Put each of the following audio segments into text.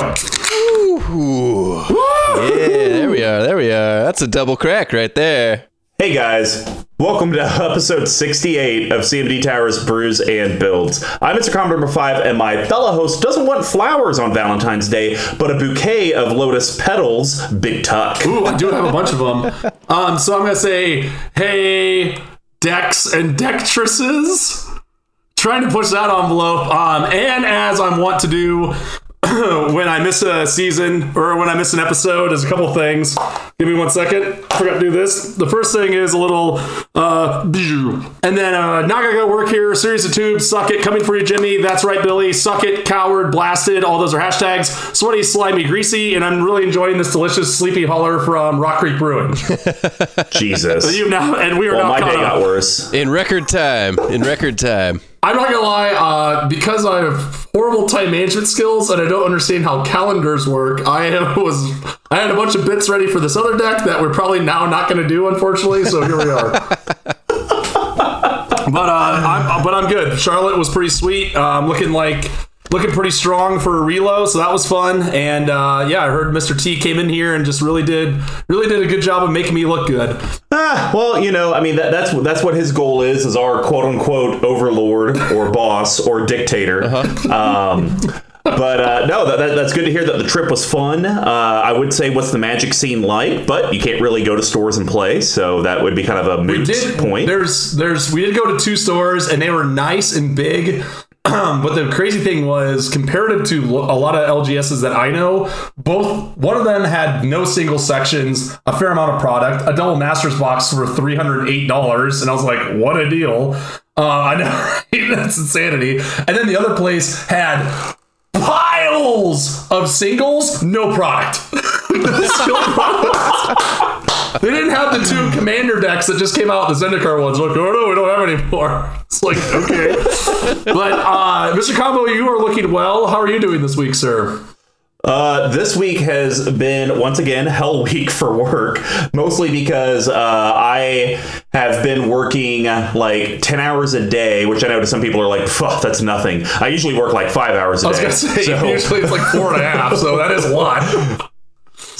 go. Ooh. Yeah, there we are. There we are. That's a double crack right there. Hey guys, welcome to episode 68 of CMD Towers Brews and Builds. I'm Mr. Commodore number 5, and my fellow host doesn't want flowers on Valentine's Day, but a bouquet of lotus petals, Big Tuck. Ooh, I do have a bunch of them. Um, so I'm gonna say, hey, Dex and Dectresses. Trying to push that envelope. Um, and as I'm want to do when I miss a season or when I miss an episode, there's a couple things. Give me one second. I forgot to do this. The first thing is a little uh and then uh not gonna go work here, series of tubes, suck it, coming for you, Jimmy. That's right, Billy. Suck it, coward, blasted. All those are hashtags. Sweaty, slimy, greasy, and I'm really enjoying this delicious sleepy holler from Rock Creek Brewing. Jesus. you now and we are well, now my day up. got worse. In record time. In record time. I'm not gonna lie, uh, because I have horrible time management skills and I don't understand how calendars work. I was I had a bunch of bits ready for this other deck that we're probably now not gonna do, unfortunately. So here we are. but uh, I'm but I'm good. Charlotte was pretty sweet. Uh, I'm looking like looking pretty strong for a reload, so that was fun. And uh, yeah, I heard Mr. T came in here and just really did really did a good job of making me look good. Ah, well, you know, I mean, that, that's that's what his goal is, is our quote unquote overlord or boss or dictator. Um, but uh, no, that, that, that's good to hear that the trip was fun. Uh, I would say, what's the magic scene like? But you can't really go to stores and play, so that would be kind of a moot did point. There's there's we did go to two stores and they were nice and big. but the crazy thing was comparative to a lot of LGSs that I know, both one of them had no single sections, a fair amount of product, a double masters box for three hundred eight dollars, and I was like, what a deal! Uh, I know that's insanity. And then the other place had piles of singles, no product. No product. They didn't have the two commander decks that just came out, the Zendikar ones. Like, oh no, we don't have any more. It's like, okay. but uh, Mr. Combo, you are looking well. How are you doing this week, sir? Uh, this week has been once again hell week for work, mostly because uh, I have been working like ten hours a day, which I know to some people are like, "Phew, that's nothing." I usually work like five hours a I was day. gonna say so, usually it's like four and a half, so that is a lot.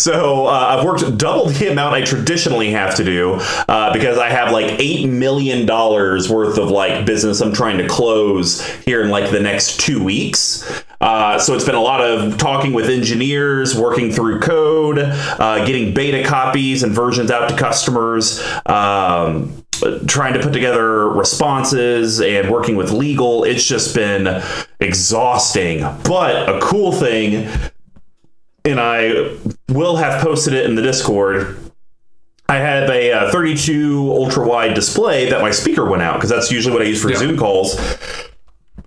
So uh, I've worked double the amount I traditionally have to do uh, because I have like eight million dollars worth of like business I'm trying to close here in like the next two weeks. Uh, so it's been a lot of talking with engineers, working through code, uh, getting beta copies and versions out to customers. Um, trying to put together responses and working with legal it's just been exhausting but a cool thing and I will have posted it in the Discord. I have a uh, 32 ultra wide display that my speaker went out because that's usually what I use for Yeah. Zoom calls.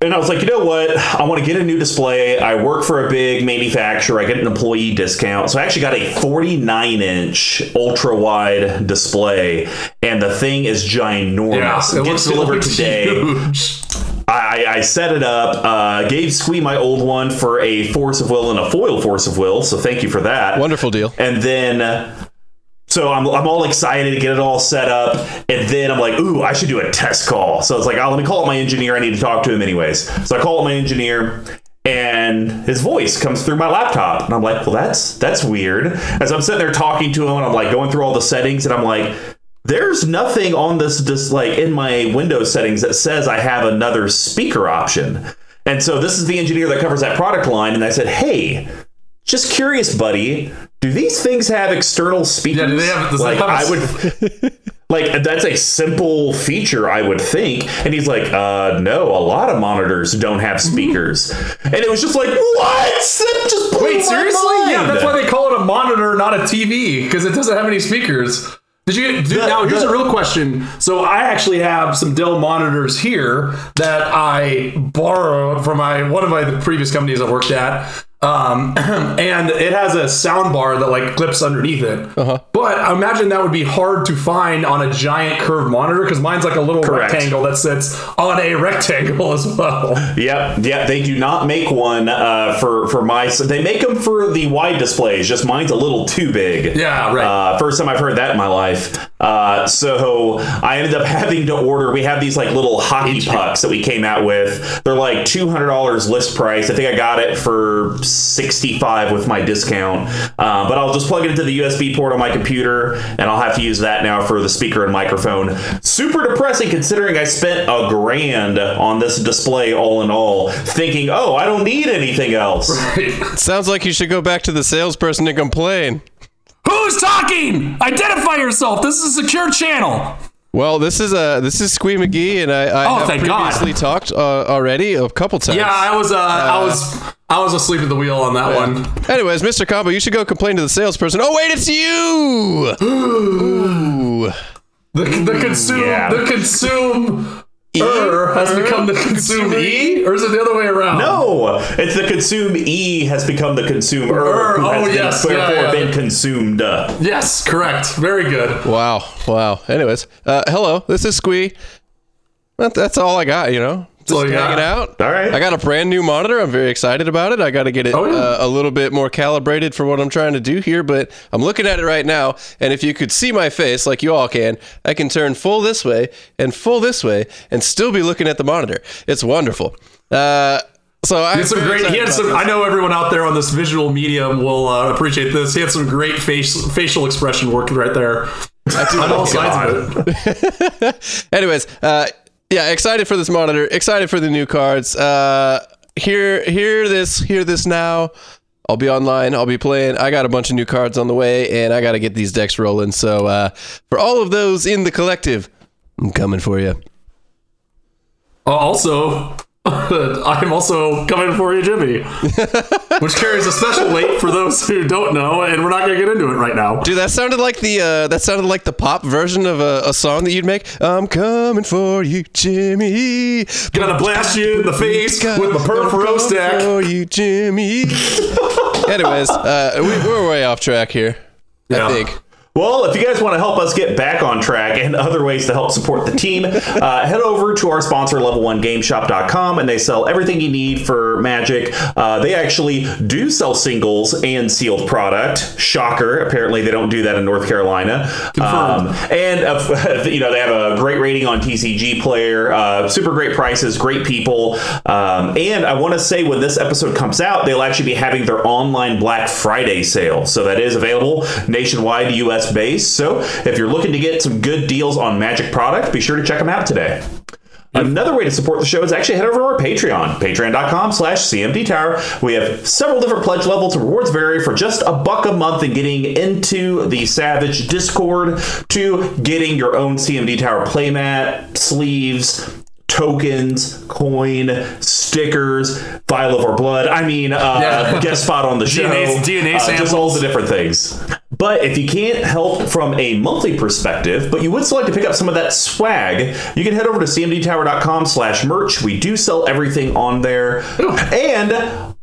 And I was like, you know what? I want to get a new display. I work for a big manufacturer. I get an employee discount. So I actually got a 49 inch ultra wide display, and the thing is ginormous. it gets delivered today. huge. I, I set it up, uh, gave Squee my old one for a force of will and a foil force of will, so thank you for that. Wonderful deal. And then, uh, so I'm, I'm all excited to get it all set up, and then I'm like, ooh, I should do a test call. So it's like, oh, let me call up my engineer. I need to talk to him anyways. So I call up my engineer, and his voice comes through my laptop, and I'm like, well, that's that's weird. As I'm sitting there talking to him, and I'm like going through all the settings, and I'm like. There's nothing on this just like in my Windows settings that says I have another speaker option. And so this is the engineer that covers that product line and I said, "Hey, just curious, buddy, do these things have external speakers? Yeah, do they have- like I would like that's a simple feature I would think. And he's like, uh no, a lot of monitors don't have speakers. and it was just like, what? That just blew Wait, seriously? Yeah, that's why they call it a monitor, not a TV, because it doesn't have any speakers. Did you dude, The- now? Here's the- a real question. So I actually have some Dell monitors here that I borrowed from my one of my previous companies I worked at. Um, and it has a sound bar that like clips underneath it. Uh-huh. But I imagine that would be hard to find on a giant curved monitor because mine's like a little Correct. rectangle that sits on a rectangle as well. Yep, yep. They do not make one uh, for for my. They make them for the wide displays. Just mine's a little too big. Yeah, right. Uh, first time I've heard that in my life. Uh, so I ended up having to order. We have these like little hockey pucks that we came out with. They're like two hundred dollars list price. I think I got it for 265 with my discount. Uh, but I'll just plug it into the USB port on my computer, and I'll have to use that now for the speaker and microphone. Super depressing considering I spent a grand on this display all in all, thinking, oh, I don't need anything else. Sounds like you should go back to the salesperson and complain. Who's talking? Identify yourself. This is a secure channel. Well, this is uh this is Squee McGee, and I, I Oh, have thank God. previously talked uh, already a couple times. Yeah, I was uh, I was I was asleep at the wheel on that one. Anyways, Mr. Combo, you should go complain to the salesperson. Oh wait, it's you. Ooh. The, the consume Yeah. the consume er has become the consume e, or is it the other way around? No, it's the consume E has become the consumer Er, who has oh, been, yes, therefore yeah, yeah. been consumed. Yes, correct. Very good. Wow, wow. Anyways, uh, hello, this is Squee. That's all I got, you know. Just all you got? hanging out. All right. I got a brand new monitor. I'm very excited about it. I got to get it Oh, yeah. uh, a little bit more calibrated for what I'm trying to do here, but I'm looking at it right now. And if you could see my face like you all can, I can turn full this way and full this way and still be looking at the monitor. It's wonderful. Uh, so I had some great. He had some. I know everyone out there on this visual medium will uh, appreciate this. He had some great face, facial expression working right there on all sides of it. Anyways, uh, yeah, excited for this monitor. Excited for the new cards. Uh, hear, hear this, hear this now. I'll be online. I'll be playing. I got a bunch of new cards on the way, and I got to get these decks rolling. So, uh, for all of those in the collective, I'm coming for you. Uh, also, I'm also coming for you, Jimmy, which carries a special weight for those who don't know, and we're not going to get into it right now. Dude, that sounded like the uh, that sounded like the pop version of a, a song that you'd make. I'm coming for you, Jimmy. Gonna blast you in the face with my Perfuro Come stack. for you, Jimmy. Anyways, uh, we, we're way off track here. Yeah. I think. Well, if you guys want to help us get back on track and other ways to help support the team, uh, head over to our sponsor, level1gameshop.com, and they sell everything you need for Magic. Uh, they actually do sell singles and sealed product. Shocker. Apparently, they don't do that in North Carolina. Um, and, uh, you know, they have a great rating on TCG Player, uh, super great prices, great people. Um, and I want to say when this episode comes out, they'll actually be having their online Black Friday sale. So that is available nationwide, US based. So if you're looking to get some good deals on Magic product, be sure to check them out today. Another way to support the show is actually head over to our Patreon, patreon.com slash CMD Tower. We have several different pledge levels. Rewards vary for just a buck a month and getting into the Savage Discord to getting your own CMD Tower playmat, sleeves, tokens, coin, stickers, vial of our blood. I mean, uh, Yeah. guest spot on the show. DNA DNA uh, Just all the different things. But if you can't help from a monthly perspective, but you would still like to pick up some of that swag, you can head over to cmdtower.com slash merch. We do sell everything on there. And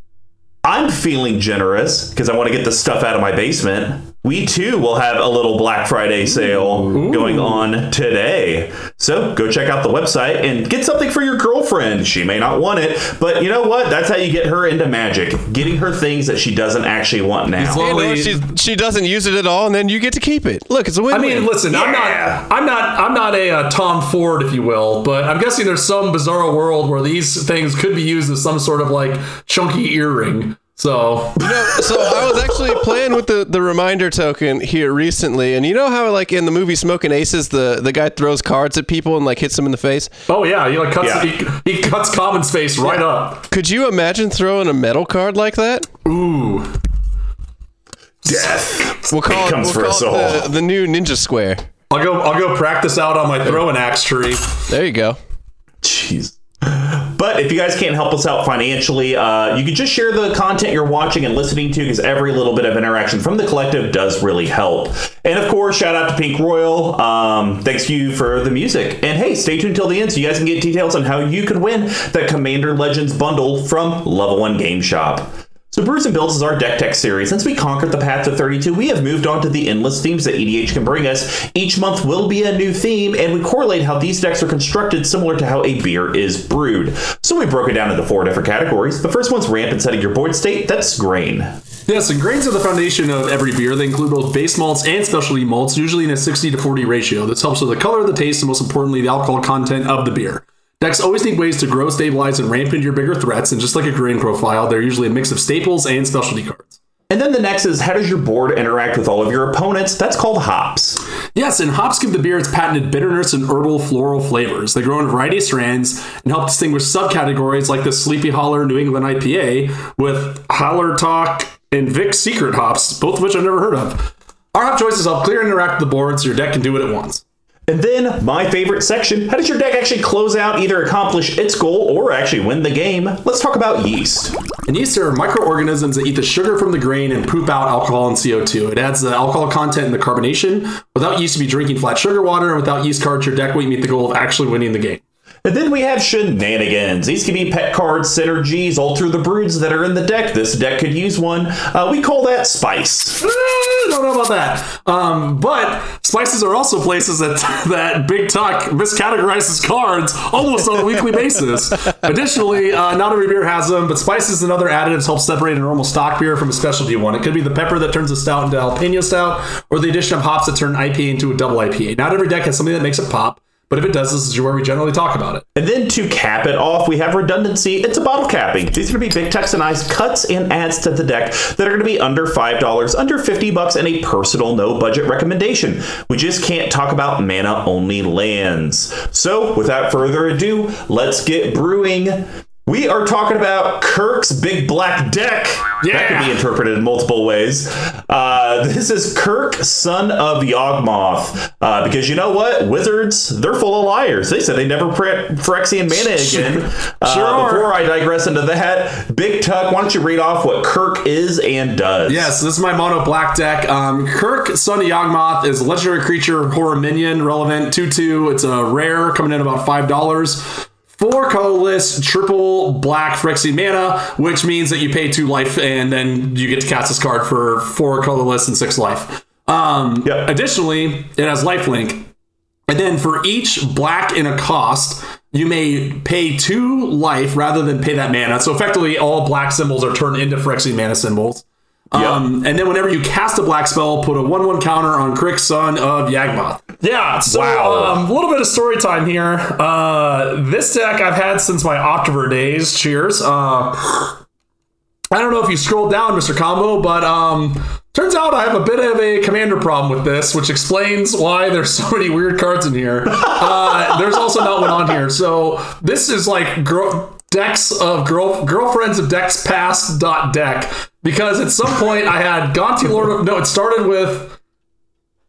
I'm feeling generous because I want to get the stuff out of my basement. We too will have a little Black Friday sale going on today. So go check out the website and get something for your girlfriend. She may not want it, but you know what? That's how you get her into magic. Getting her things that she doesn't actually want now. Well, You know, she, she doesn't use it at all, and then you get to keep it. Look, it's a win-win. I mean, listen, I'm not, I'm not, I'm not a uh, Tom Ford, if you will, but I'm guessing there's some bizarre world where these things could be used as some sort of like chunky earring. So You know, so I was actually playing with the, the reminder token here recently, and you know how like in the movie Smoking Aces, the, the guy throws cards at people and like hits them in the face. Oh yeah, he like cuts Yeah. He, he cuts Common's face right up. Could you imagine throwing a metal card like that? Ooh, Death. We'll call it, comes we'll for call us it all. the, the new ninja square. I'll go. I'll go practice out on my throwing axe tree. There you go. Jeez. But if you guys can't help us out financially, uh, you can just share the content you're watching and listening to because every little bit of interaction from the collective does really help. And of course, shout out to Pink Royal. Um, thanks you for the music. And hey, stay tuned till the end so you guys can get details on how you could win the Commander Legends bundle from Level 1 Game Shop. So Brews and Builds is our deck tech series. Since we conquered the path to 32, we have moved on to the endless themes that EDH can bring us. Each month will be a new theme, and we correlate how these decks are constructed similar to how a beer is brewed. So we broke it down into four different categories. The first one's ramp and setting your board state. That's grain. Yes, and grains are the foundation of every beer. They include both base malts and specialty malts, usually in a 60 to 40 ratio. This helps with the color, the taste, and most importantly, the alcohol content of the beer. Decks always need ways to grow, stabilize, and ramp into your bigger threats, and just like a green profile, they're usually a mix of staples and specialty cards. And then the next is how does your board interact with all of your opponents? That's called hops. Yes, and hops give the beer its patented bitterness and herbal floral flavors. They grow in a variety of strands and help distinguish subcategories like the Sleepy Holler New England IPA with Hallertau and Vic Secret hops, both of which I've never heard of. Our hop choices help clear and interact with the board so your deck can do what it wants. And then my favorite section how does your deck actually close out, either accomplish its goal or actually win the game? Let's talk about yeast. And yeast are microorganisms that eat the sugar from the grain and poop out alcohol and CO2. It adds the alcohol content and the carbonation. Without yeast, to be drinking flat sugar water, and without yeast cards, your deck won't meet the goal of actually winning the game. And then we have shenanigans. These can be pet cards, synergies, alter the broods that are in the deck. This deck could use one. Uh, we call that spice. I don't know about that. Um, but spices are also places that that Big Tuck miscategorizes cards almost on a weekly basis. Additionally, uh, not every beer has them, but spices and other additives help separate a normal stock beer from a specialty one. It could be the pepper that turns a stout into jalapeno stout, or the addition of hops that turn IPA into a double IPA. Not every deck has something that makes it pop. But if it does, this is where we generally talk about it. And then to cap it off, we have redundancy. It's a bottle capping. These are going to be big eyes cuts and adds to the deck that are going to be under $5, under 50 bucks, and a personal no budget recommendation. We just can't talk about mana only lands. So without further ado, let's get brewing. We are talking about Kirk's Big Black Deck. Yeah. That Yeah. can be interpreted in multiple ways. Uh, this is Kirk, son of Yawgmoth. Uh, because you know what? Wizards, they're full of liars. They said they never print Phyrexian mana again. Uh, Sure. Before I digress into that, Big Tuck, why don't you read off what Kirk is and does? Yes, this is my mono black deck. Um, Kirk, Son of Yawgmoth, is a legendary creature, horror minion, relevant 2 2. It's a rare, coming in about $5. Four colorless, triple black Phyrexian mana, which means that you pay two life and then you get to cast this card for four colorless and six life. Um, Yep. Additionally, it has lifelink. And then for each black in a cost, you may pay two life rather than pay that mana. So effectively, all black symbols are turned into Phyrexian mana symbols. Um, and then whenever you cast a black spell, put a 1 1 counter on K'rrik, son of Yawgmoth. Yeah, so Wow. um, a little bit of story time here. Uh, this deck I've had since my October days. Cheers. Uh, I don't know if you scrolled down, Mr. Combo, but um, turns out I have a bit of a commander problem with this, which explains why there's so many weird cards in here. Uh, there's also not one on here. So this is like girl, decks of girl girlfriends of decks past dot deck because at some point I had Gonti Lord of no, it started with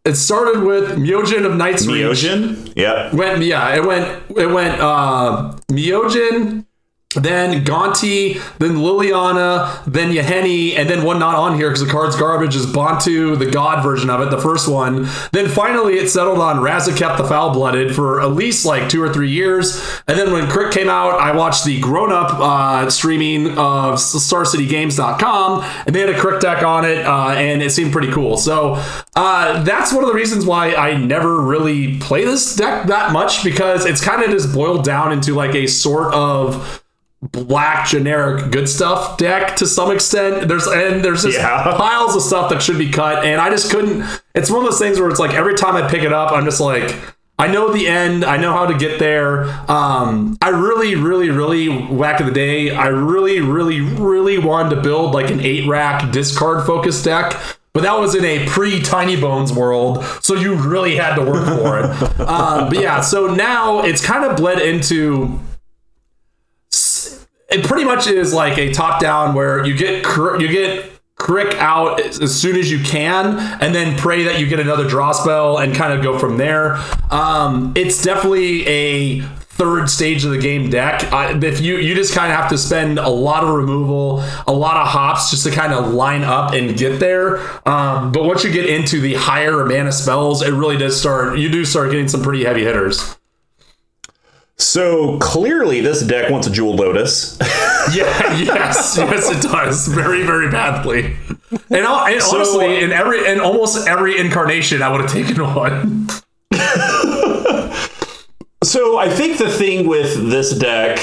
it started with Myojin of Night's Reach Neogen? Yep. went yeah it went it went uh Myojin then Gonti, then Liliana, then Yahenni, and then one not on here because the card's garbage is Bontu, the god version of it, the first one. Then finally it settled on Razaketh the Foul Blooded for at least like two or three years. And then when K'rrik came out, I watched the grown up uh, streaming of StarCityGames.com, and they had a K'rrik deck on it, uh, and it seemed pretty cool. So uh, that's one of the reasons why I never really play this deck that much because it's kind of just boiled down into like a sort of black generic good stuff deck to some extent. There's and there's just Yeah. piles of stuff that should be cut, and I just couldn't. It's one of those things where it's like every time I pick it up, I'm just like. I know the end. I know how to get there. Um, I really, really, really, whack of the day. I really, really, really wanted to build like an eight rack discard focused deck, but that was in a pre Tiny Bones world, so you really had to work for it. um, but yeah, so now it's kind of bled into it pretty much is like a top down where you get cr- you get K'rrik out as soon as you can and then pray that you get another draw spell and kind of go from there. Um, it's definitely a third stage of the game deck. Uh, if you you just kind of have to spend a lot of removal a lot of hops just to kind of line up and get there. Um, but once you get into the higher mana spells it really does start you do start getting some pretty heavy hitters So clearly, this deck wants a Jewel Lotus. Yeah, yes, yes, it does very, very badly. And, and So- honestly, uh, in every, in almost every incarnation, I would have taken one. So I think the thing with this deck,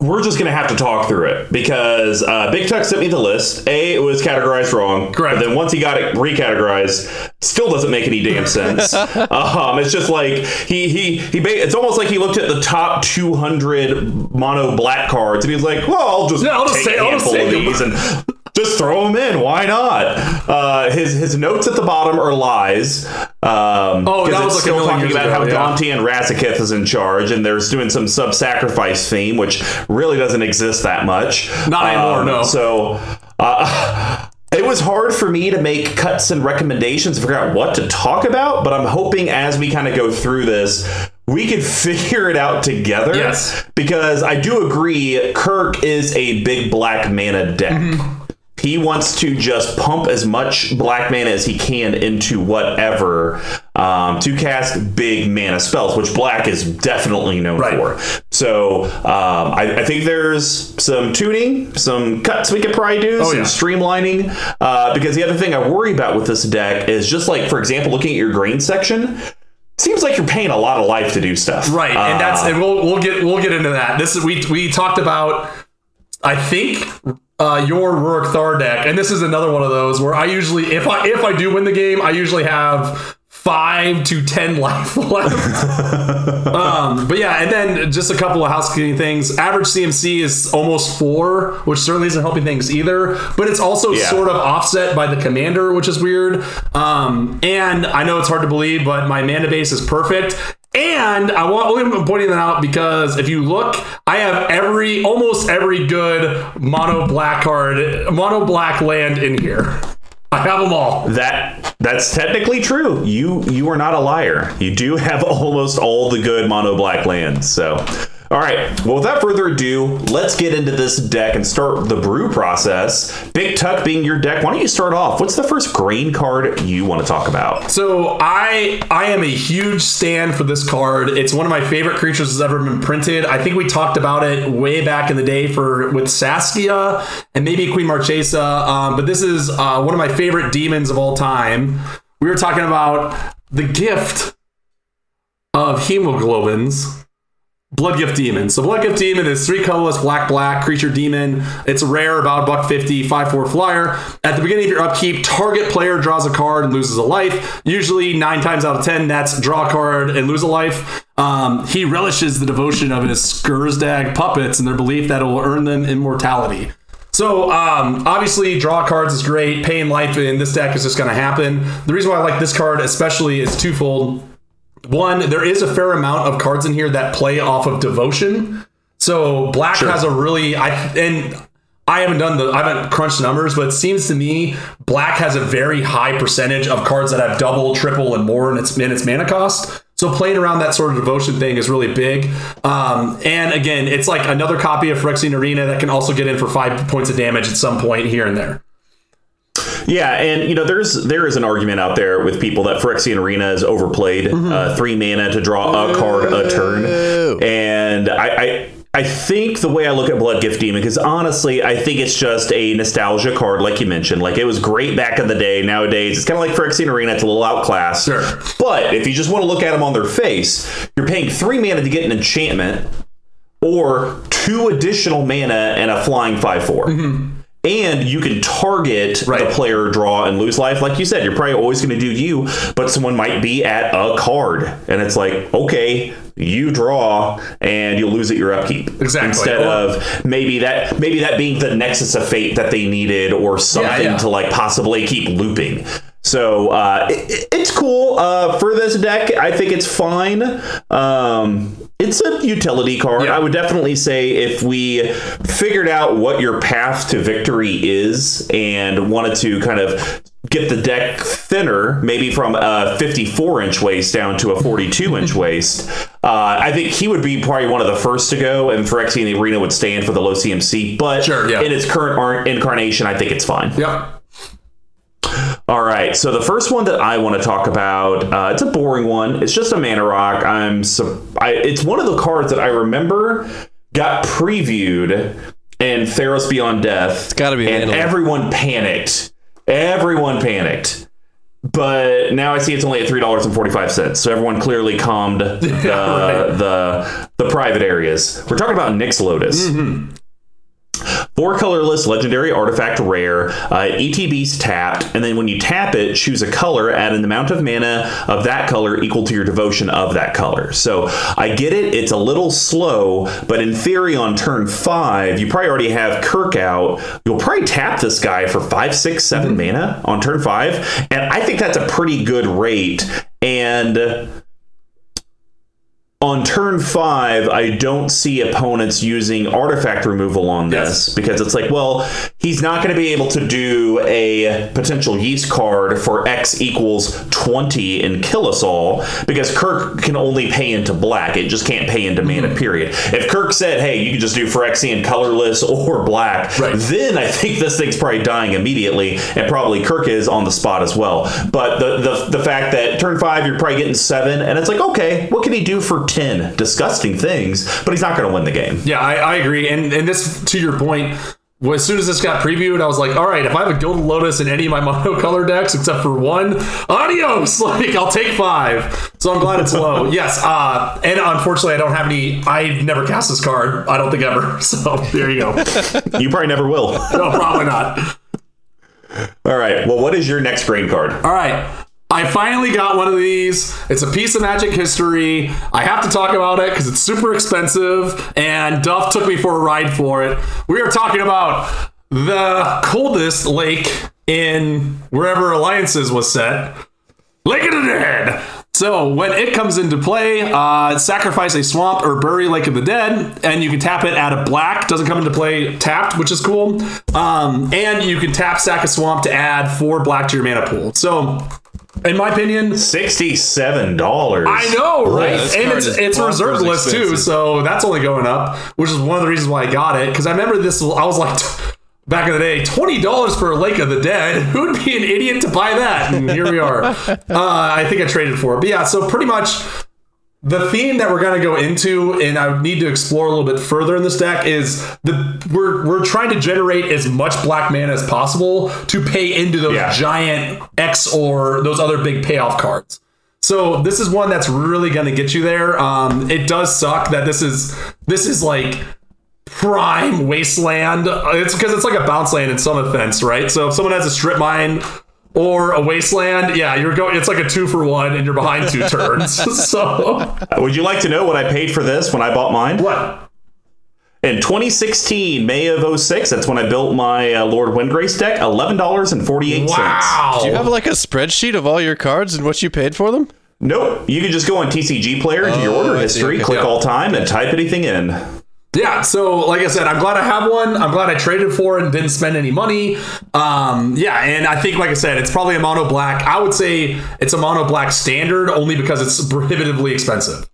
we're just gonna have to talk through it because uh, Big Tuck sent me the list. A, it was categorized wrong. Correct. But then once he got it recategorized, still doesn't make any damn sense. um, it's just like he he he. Ba- it's almost like he looked at the top 200 mono black cards and he was like, "Well, I'll just Yeah, I'll just take say- a I'll just handful of these and." Just throw them in. Why not? Uh, his his notes at the bottom are lies. Um, Oh, that was like still talking about ago, how yeah. Dante and Razaketh is in charge, and there's doing some sub sacrifice theme, which really doesn't exist that much. Not anymore, Um, no. So. Uh, It was hard for me to make cuts and recommendations, figure out what to talk about, but I'm hoping as we kind of go through this, we can figure it out together. Yes. Because I do agree, Kirk is a big black mana deck. Mm-hmm. He wants to just pump as much black mana as he can into whatever um, to cast big mana spells, which black is definitely known Right. for. So um, I, I think there's some tuning, some cuts we could probably do, Oh, some yeah. streamlining. Uh, because the other thing I worry about with this deck is just like, for example, looking at your grain section. Seems like you're paying a lot of life to do stuff. Right, and that's Uh, and we'll we'll get we'll get into that. This is we we talked about. I think uh, your Ruric Thar deck, and this is another one of those where I usually, if I if I do win the game, I usually have five to ten life left. um, but yeah, and then just a couple of housekeeping things. Average CMC is almost four, which certainly isn't helping things either. But it's also Yeah. sort of offset by the commander, which is weird. Um, and I know it's hard to believe, but my mana base is perfect. And I want only I'm pointing that out because if you look, I have every almost every good mono black card, mono black land in here. I have them all. That that's technically true. You you are not a liar. You do have almost all the good mono black lands. So, all right. Well, without further ado, let's get into this deck and start the brew process. Big Tuck being your deck, why don't you start off? What's the first grain card you want to talk about? So I I am a huge stand for this card. It's one of my favorite creatures that's ever been printed. I think we talked about it way back in the day for with Saskia and maybe Queen Marchesa. Um, but this is uh, one of my favorite demons of all time. We were talking about the gift of hemoglobins. Blood Gift Demon. So Blood Gift Demon is three colorless black black creature demon. It's rare, about buck fifty, five four flyer. At the beginning of your upkeep, target player draws a card and loses a life. Usually nine times out of ten, that's draw a card and lose a life. Um, he relishes the devotion of his Skirsdag puppets and their belief that it will earn them immortality. So um, obviously, draw cards is great. Paying life in this deck is just going to happen. The reason why I like this card especially is twofold one, there is a fair amount of cards in here that play off of devotion. So black has a really I and I haven't done the I haven't crunched numbers, but it seems to me black has a very high percentage of cards that have double, triple, and more in its in its mana cost. So playing around that sort of devotion thing is really big. Um, and again, it's like another copy of Phyrexian Arena that can also get in for five points of damage at some point here and there. Yeah, and you know, there's there is an argument out there with people that Phyrexian Arena is overplayed. Uh, three mana to draw a card a turn, and I, I I think the way I look at Blood Gift Demon, because honestly, I think it's just a nostalgia card, like you mentioned. Like it was great back in the day. Nowadays, it's kind of like Phyrexian Arena. It's a little outclassed. Sure. But if you just want to look at them on their face, you're paying three mana to get an enchantment, or two additional mana and a flying five And you can target the player, draw, and lose life. Like you said, you're probably always going to do you, but someone might be at a card. And it's like, okay, you draw and you'll lose at your upkeep. Exactly. Instead of maybe that maybe that being the nexus of fate that they needed or something yeah. to like possibly keep looping. So uh, it, it- it's cool uh, for this deck. I think it's fine. Um, it's a utility card. Yeah. I would definitely say if we figured out what your path to victory is and wanted to kind of get the deck thinner, maybe from a 54 inch waist down to a 42 inch waist, uh, I think he would be probably one of the first to go, and Phyrexian Arena would stand for the low CMC. But Sure, yeah. in its current ar- incarnation, I think it's fine. Yep. All right, so the first one that I want to talk about, uh, it's a boring one. It's just a mana rock. I'm, I, it's one of the cards that I remember got previewed in Theros Beyond Death. It's gotta be and everyone panicked. Everyone panicked. But now I see it's only at three dollars and forty five cents. So everyone clearly calmed the right. the the private areas. We're talking about Nyx Lotus. Four colorless legendary artifact rare. Uh, ETB's tapped, and then when you tap it, choose a color, add an amount of mana of that color equal to your devotion of that color. So I get it, it's a little slow, but in theory, on turn five, you probably already have Kirk out. You'll probably tap this guy for five, six, seven mana on turn five, and I think that's a pretty good rate. And on turn five, I don't see opponents using artifact removal on this Yes. because it's like, well, he's not going to be able to do a potential yeast card for X equals 20 and kill us all because Kirk can only pay into black. It just can't pay into Mm-hmm. mana, period. If Kirk said, hey, you can just do Phyrexian colorless or black, Right. then I think this thing's probably dying immediately, and probably Kirk is on the spot as well. But the, the, the fact that turn five, you're probably getting seven, and it's like, okay, what can he do for 10? Disgusting things, but he's not going to win the game. Yeah, I, I agree. And and this to your point, well, as soon as this got previewed, I was like, all right, if I have a Gilded Lotus in any of my monocolor decks except for one, adios! Like, I'll take five. So I'm glad it's low. yes, uh, and unfortunately, I don't have any. I've never cast this card. I don't think ever. So there you go. You probably never will. No, probably not. All right, well, what is your next green card? All right. I finally got one of these. It's a piece of magic history. I have to talk about it because it's super expensive, and Duff took me for a ride for it. We are talking about the coldest lake in wherever Alliances was set Lake of the Dead. So when it comes into play, uh, sacrifice a swamp or bury Lake of the Dead, and you can tap it at a black. Doesn't come into play tapped, which is cool. Um, and you can tap sack a swamp to add four black to your mana pool. So, in my opinion, Sixty-seven dollars. I know, right? this and it's it's bonkers reserved list too, so that's only going up, which is one of the reasons why I got it. Because I remember this, I was like, back in the day, twenty dollars for a Lake of the Dead. Who would be an idiot to buy that? And here we are. uh, I think I traded for it, but yeah. So pretty much. The theme that we're going to go into, and I need to explore a little bit further in this deck, is the we're we're trying to generate as much black mana as possible to pay into those Yeah. giant X or those other big payoff cards. So this is one that's really going to get you there. Um, it does suck that this is this is like prime wasteland. It's because it's like a bounce land in some offense, right? So if someone has a strip mine or a wasteland, yeah, you're going. It's like a two for one, and you're behind two turns. so Would you like to know what I paid for this when I bought mine? what? In 2016, May of 06, that's when I built my uh, Lord Windgrace deck. $11.48. Wow. Do you have like a spreadsheet of all your cards and what you paid for them? Nope. You can just go on TCG Player, do your Oh, order history, Okay. click Yeah. all time, and type anything in. Yeah, so like I said, I'm glad I have one. I'm glad I traded for it and didn't spend any money. Um, yeah, and I think, like I said, it's probably a mono black. I would say it's a mono black standard only because it's prohibitively expensive.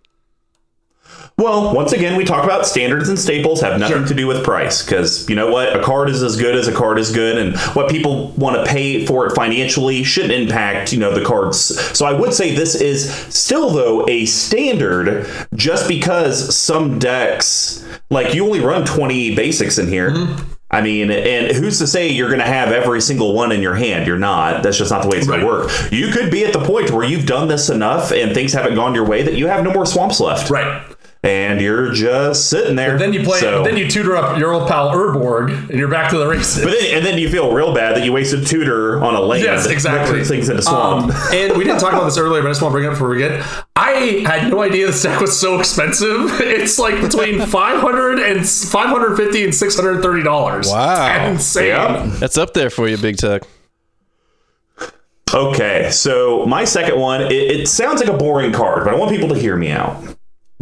Well, once again, we talk about standards and staples have nothing Sure. to do with price because you know what? A card is as good as a card is good, and what people want to pay for it financially shouldn't impact, you know, the cards. So I would say this is still, though, a standard just because some decks, like you only run 20 basics in here. Mm-hmm. I mean, and who's to say you're going to have every single one in your hand? You're not. That's just not the way it's going to work. You could be at the point where you've done this enough and things haven't gone your way that you have no more swamps left Right. And you're just sitting there. Then you play. So- Then you tutor up your old pal Urborg, and you're back to the races. but then, and then you feel real bad that you wasted tutor on a land. Yes, exactly. turns things into swamp. Um, and we didn't talk about this earlier, but I just want to bring it up before we get. I had no idea this deck was so expensive. It's like between 500 and 550 and 630 dollars. Wow. insane. Yeah. That's up there for you, Big Tech. Okay, so my second one, it, it sounds like a boring card, but I want people to hear me out.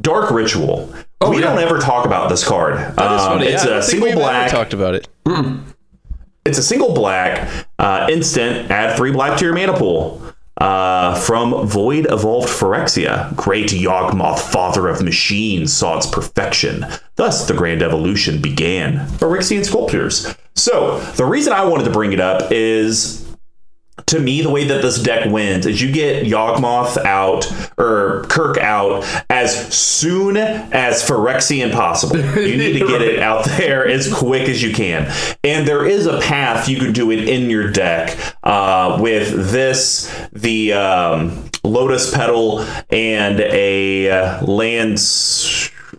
Dark Ritual. Oh, we yeah. don't ever talk about this card. Um. It's Yeah, a single black. talked about it. It's a single black uh, instant. Add three black to your mana pool. Uh, from Void Evolved Phyrexia, Great Yawgmoth, Father of Machines, saw its perfection. Thus, the Grand Evolution began. Phyrexian Scriptures. So, the reason I wanted to bring it up is to me, the way that this deck wins is you get Yawgmoth out or Kirk out as soon as Phyrexian possible. You need to get it out there as quick as you can. And there is a path you could do it in your deck uh, with this, the um, Lotus Petal, and a uh, land.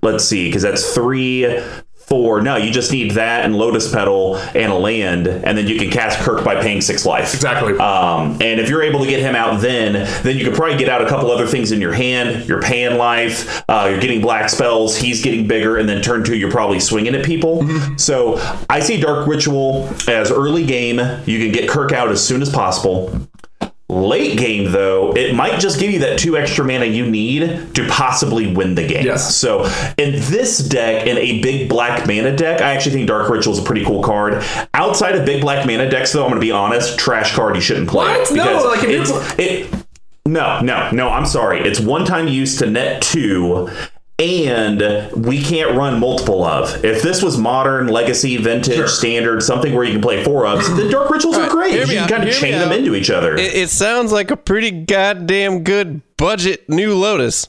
let's see, because that's three, four. No, you just need that and Lotus Petal and a land, and then you can cast Kirk by paying six life. Exactly. Um, and if you're able to get him out then, then you could probably get out a couple other things in your hand. You're paying life, uh, you're getting black spells, he's getting bigger, and then turn two, you're probably swinging at people. So I see Dark Ritual as early game. You can get Kirk out as soon as possible. Late game, though, it might just give you that two extra mana you need to possibly win the game. Yes. So in this deck, in a big black mana deck, I actually think Dark Ritual is a pretty cool card. Outside of big black mana decks, though, I'm going to be honest, trash card you shouldn't play. What? No, like, if it's, it. No, no, no. I'm sorry. It's one time use to net two. And we can't run multiple of. If this was modern, legacy, vintage, Sure. standard, something where you can play four ofs, then dark rituals are great. You me can out, kind of hear chain them out. into each other. It, it sounds like a pretty goddamn good budget new Lotus.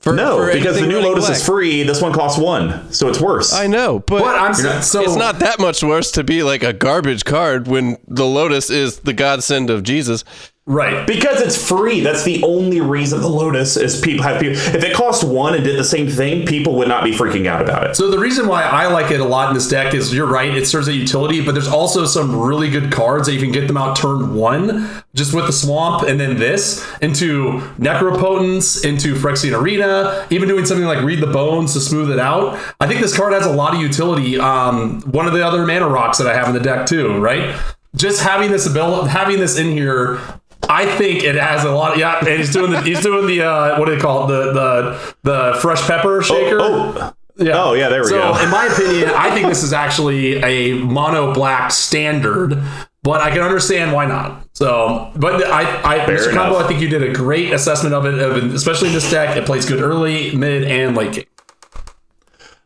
For, no, for because the new Lotus black. is free. This one costs one, so it's worse. I know, but What I'm not- so it's not that much worse to be like a garbage card when the Lotus is the godsend of Jesus. Right. Because it's free. That's the only reason the Lotus is people have people. If it cost one and did the same thing, people would not be freaking out about it. So the reason why I like it a lot in this deck is you're right, it serves a utility, but there's also some really good cards that you can get them out turn one, just with the swamp, and then this into Necropotence, into Phyrexian Arena, even doing something like Read the Bones to smooth it out. I think this card has a lot of utility. Um, one of the other mana rocks that I have in the deck too, right? Just having this ability, having this in here. I think it has a lot. Of, yeah, and he's doing the he's doing the uh, what do they call it? The the the fresh pepper shaker. Oh, Yeah. Oh, yeah, there we go. so, go. in my opinion, I think this is actually a mono black standard, but I can understand why not. So, but I, I Fair Mr. Combo. I think you did a great assessment of it, of it, especially in this deck. It plays good early, mid, and late game.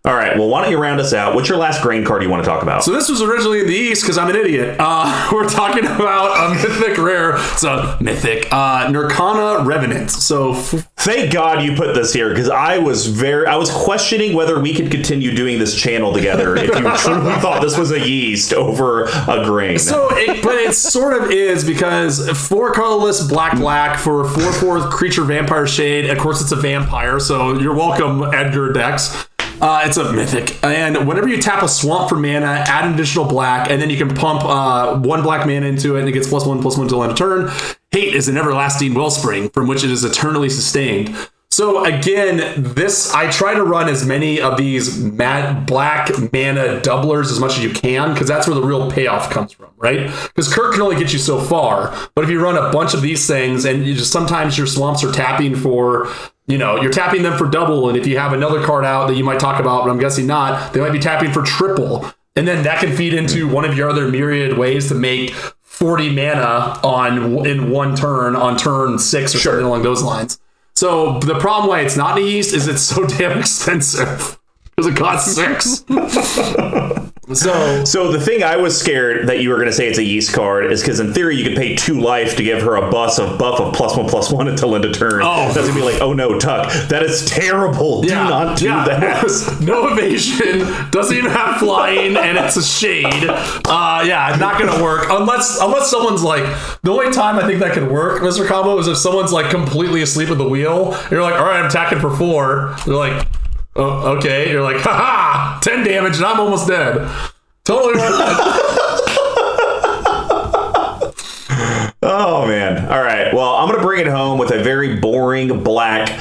All right. Well, why don't you round us out? What's your last grain card you want to talk about? So this was originally in the East because I'm an idiot. Uh, we're talking about a mythic rare. So mythic, uh, Nirkana Revenant. So f- Thank God you put this here because I was very, I was questioning whether we could continue doing this channel together if you truly thought this was a yeast over a grain. So, it, but it sort of is because four colorless black black for four four creature vampire shade. Of course, it's a vampire, so you're welcome, Edgar Dex. Uh, it's a mythic, and whenever you tap a swamp for mana, add an additional black, and then you can pump uh, one black mana into it, and it gets plus one plus one till end of turn. Hate is an everlasting wellspring from which it is eternally sustained. So again, this I try to run as many of these mad black mana doublers as much as you can because that's where the real payoff comes from, right? Because Kirk can only get you so far, but if you run a bunch of these things and you just sometimes your swamps are tapping for, you know, you're tapping them for double, and if you have another card out that you might talk about, but I'm guessing not, they might be tapping for triple, and then that can feed into one of your other myriad ways to make 40 mana on in one turn on turn six or something along those lines. So the problem why it's not in the East is it's so damn expensive because it costs six. so So the thing I was scared that you were going to say it's a yeast card is because in theory you could pay two life to give her a bus of buff of plus one plus one until end of turn. Oh. that's gonna be like, oh no, Tuck, that is terrible. Do not do that. no evasion, doesn't even have flying, and it's a shade. Uh, yeah, not gonna work unless unless someone's like the only time I think that could work, Mr. Combo, is if someone's like completely asleep at the wheel. And you're like, all right, I'm attacking for four. They're like, oh, okay. You're like, ha ha, ten damage, and I'm almost dead. Totally. Oh man. All right. Well, I'm gonna bring it home with a very boring black.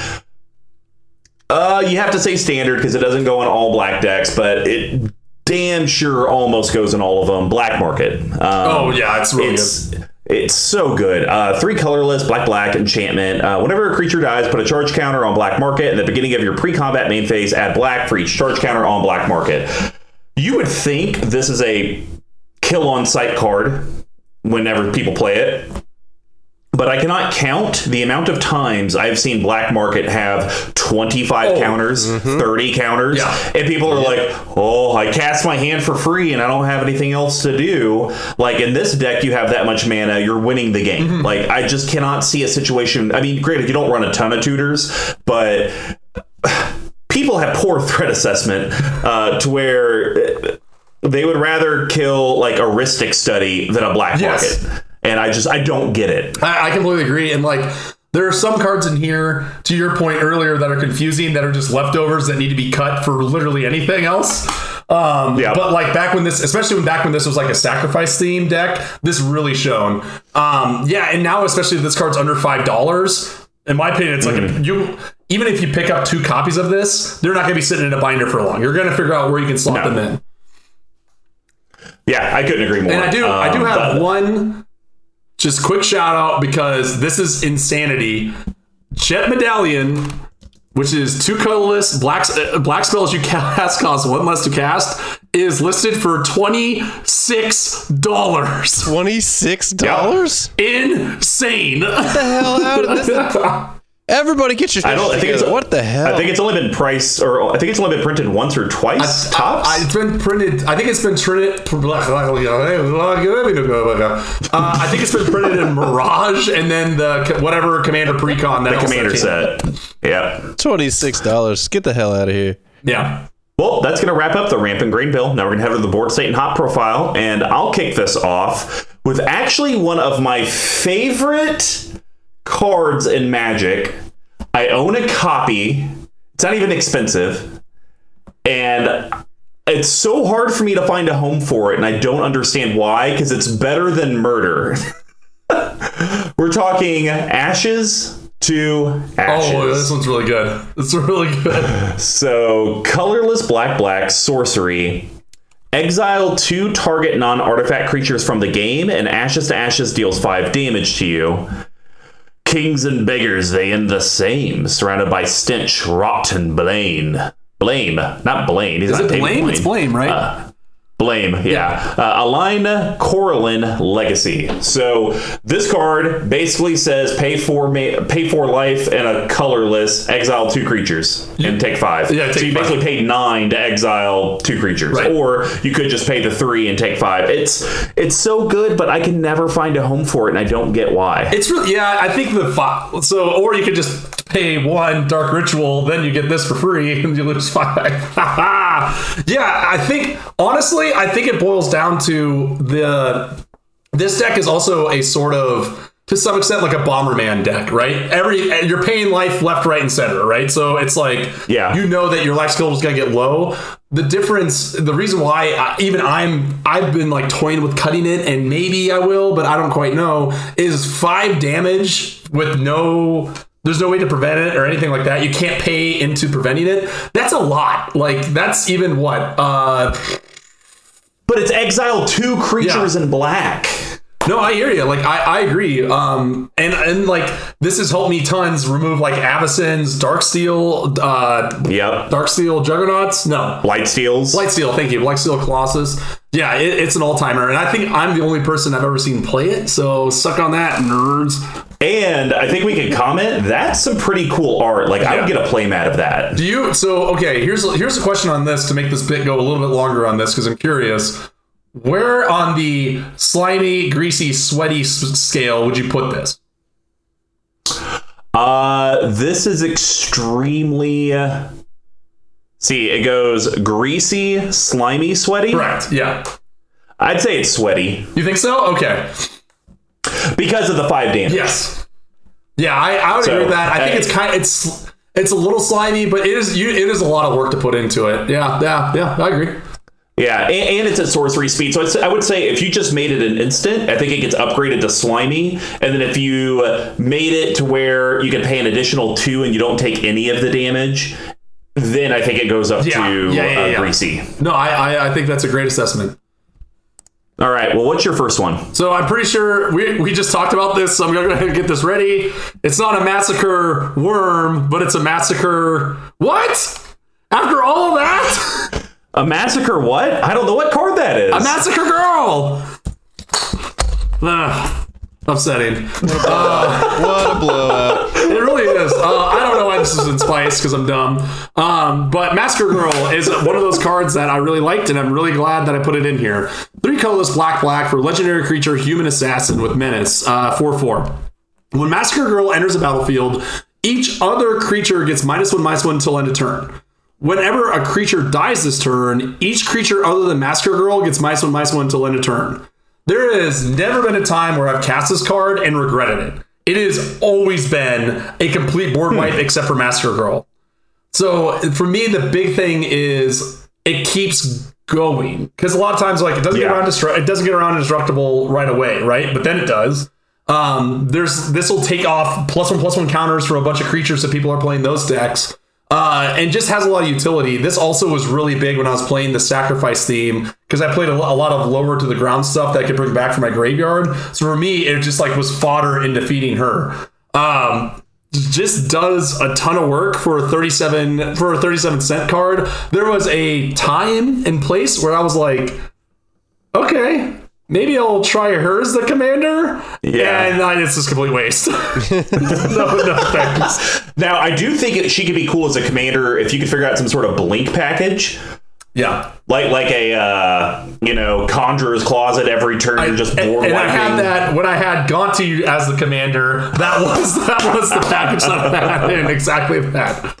Uh, you have to say standard because it doesn't go in all black decks, but it damn sure almost goes in all of them. Black market. Um, Oh yeah, it's really it's it's so good. Uh, three colorless, black black enchantment. Uh, whenever a creature dies, put a charge counter on black market. At the beginning of your pre-combat main phase, add black for each charge counter on black market. You would think this is a kill on sight card whenever people play it. But I cannot count the amount of times I've seen Black Market have 25 Oh. counters, 30 counters, Yeah. and people are like, oh, I cast my hand for free and I don't have anything else to do. Like in this deck, you have that much mana, you're winning the game. Mm-hmm. Like, I just cannot see a situation. I mean, granted, you don't run a ton of tutors, but people have poor threat assessment uh, to where they would rather kill like a Rhystic Study than a black Yes. And I just I don't get it. I, I completely agree. And like, There are some cards in here, to your point earlier, that are confusing, that are just leftovers that need to be cut for literally anything else. Um, Yeah. But like back when this, especially when back when this was like a sacrifice theme deck, this really shone. Um, yeah, and now especially if this card's under five dollars. In my opinion, it's like a, you. Even if you pick up two copies of this, they're not going to be sitting in a binder for long. You're going to figure out where you can slot No. them in. Yeah, I couldn't agree more. And I do, I do Um, have but- one just quick shout out because this is insanity. Jet Medallion, which is two colorless black uh, black spells you cast cost one less to cast, is listed for twenty six dollars. Twenty six dollars? Insane. Get the hell out of this? Everybody get your I don't. I think it's. what the hell? I think it's only been priced, or I think it's only been printed once or twice tops. I, it's been printed. I think it's been printed. Uh, I think it's been printed in Mirage, and then the whatever Commander Precon that the commander came. set. Yeah. twenty six dollars. Get the hell out of here. Yeah. Well, that's going to wrap up the rampant green bill. Now we're going to head to the board state and hot profile, and I'll kick this off with actually one of my favorite cards in Magic. I own a copy. It's not even expensive, and it's so hard for me to find a home for it, and I don't understand why. Because it's better than murder. we're talking ashes to oh, ashes. Oh, this one's really good. It's really good. So, colorless black black sorcery. Exile two target non artifact creatures from the game, and Ashes to Ashes deals five damage to you. Kings and beggars, they end the same, surrounded by stench, rotten blame. Blame, not Blaine. He's Is not it David blame? It's blame, right? Uh, Blame, yeah. Uh, Align Coraline Legacy. So this card basically says pay for ma- pay for life and a colorless, exile two creatures and take five. Yeah, so take you five. basically pay nine to exile two creatures, Right. or you could just pay the three and take five. It's it's so good, but I can never find a home for it, and I don't get why. It's really yeah. I think the five. So, or you could just pay one dark ritual, then you get this for free, and you lose five. yeah, I think honestly, I think it boils down to the. This deck is also a sort of. To some extent, like a Bomberman deck, right? Every you're paying life left, right, and center, right? So it's like, Yeah. you know that your life skill is going to get low. The difference, the reason why I, even I'm, I've been like toying with cutting it, and maybe I will, but I don't quite know. Is five damage with no, there's no way to prevent it or anything like that. You can't pay into preventing it. That's a lot. Like that's even what, uh, but it's exile two creatures Yeah. in black. No, I hear you. Like I, I agree. Um, and and like this has helped me tons remove like Avacyn's Darksteel, uh, Yep. Darksteel Juggernauts. No, Light Steels. Light Lightsteel. Thank you, Lightsteel Colossus. Yeah, it, it's an all timer, and I think I'm the only person I've ever seen play it. So suck on that, nerds. And I think we can comment. That's some pretty cool art. Like I would get a playmat of that. Do you? So okay, here's here's a question on this to make this bit go a little bit longer on this because I'm curious. Where on the slimy, greasy, sweaty s- scale would you put this? Uh, this is extremely. uh, See, it goes greasy, slimy, sweaty. Correct. Yeah. I'd say it's sweaty You think so? Okay. because of the five damage. Yes. Yeah, I, I would So, agree with that. I think uh, it's kind Of, it's it's a little slimy, but it is you it is a lot of work to put into it. Yeah, yeah, yeah. I agree. Yeah, and, and it's at sorcery speed. So it's, I would say if you just made it an instant, I think it gets upgraded to slimy. And then if you made it to where you can pay an additional two and you don't take any of the damage, then I think it goes up Yeah, to yeah, yeah, uh, yeah. greasy. No, I, I I think that's a great assessment. All right. Well, what's your first one? So I'm pretty sure we, we just talked about this, so I'm gonna go ahead and get this ready. It's not a massacre wurm, but it's a massacre what? After all of that? A massacre? What? I don't know what card that is. A massacre girl! Ugh, upsetting. What a blowout. It really is. Uh, I don't know why this is in Spice because I'm dumb. Um, but Massacre Girl is one of those cards that I really liked, and I'm really glad that I put it in here. Three colorless black black for legendary creature human assassin with menace. Uh, four four. When Massacre Girl enters a battlefield, each other creature gets minus one minus one until end of turn. Whenever a creature dies this turn, each creature other than Massacre Girl gets minus one minus one until end of turn. There has never been a time where I've cast this card and regretted it. it has always been a complete board wipe except for Massacre Girl. So for me, the big thing is it keeps going because a lot of times like it doesn't get around destru- it doesn't get around indestructible right away, right? But then it does. Um, there's this will take off plus one plus one counters for a bunch of creatures that people are playing those decks. Uh, and just has a lot of utility. This also was really big when I was playing the sacrifice theme because I played a, a lot of lower to the ground stuff that I could bring back from my graveyard. So for me, it just like was fodder in defeating her. Um, just does a ton of work for a 37 for a 37 cent card. There was a time and place where I was like, okay, maybe I'll try her as the commander. Yeah. and I, it's just a complete waste. no, no thanks. Now, I do think it, she could be cool as a commander if you could figure out some sort of blink package. Yeah. Like like a uh, you know conjurer's closet every turn and just and, board and I had that when I had Gonti as the commander. That was that was the package that I had in exactly that.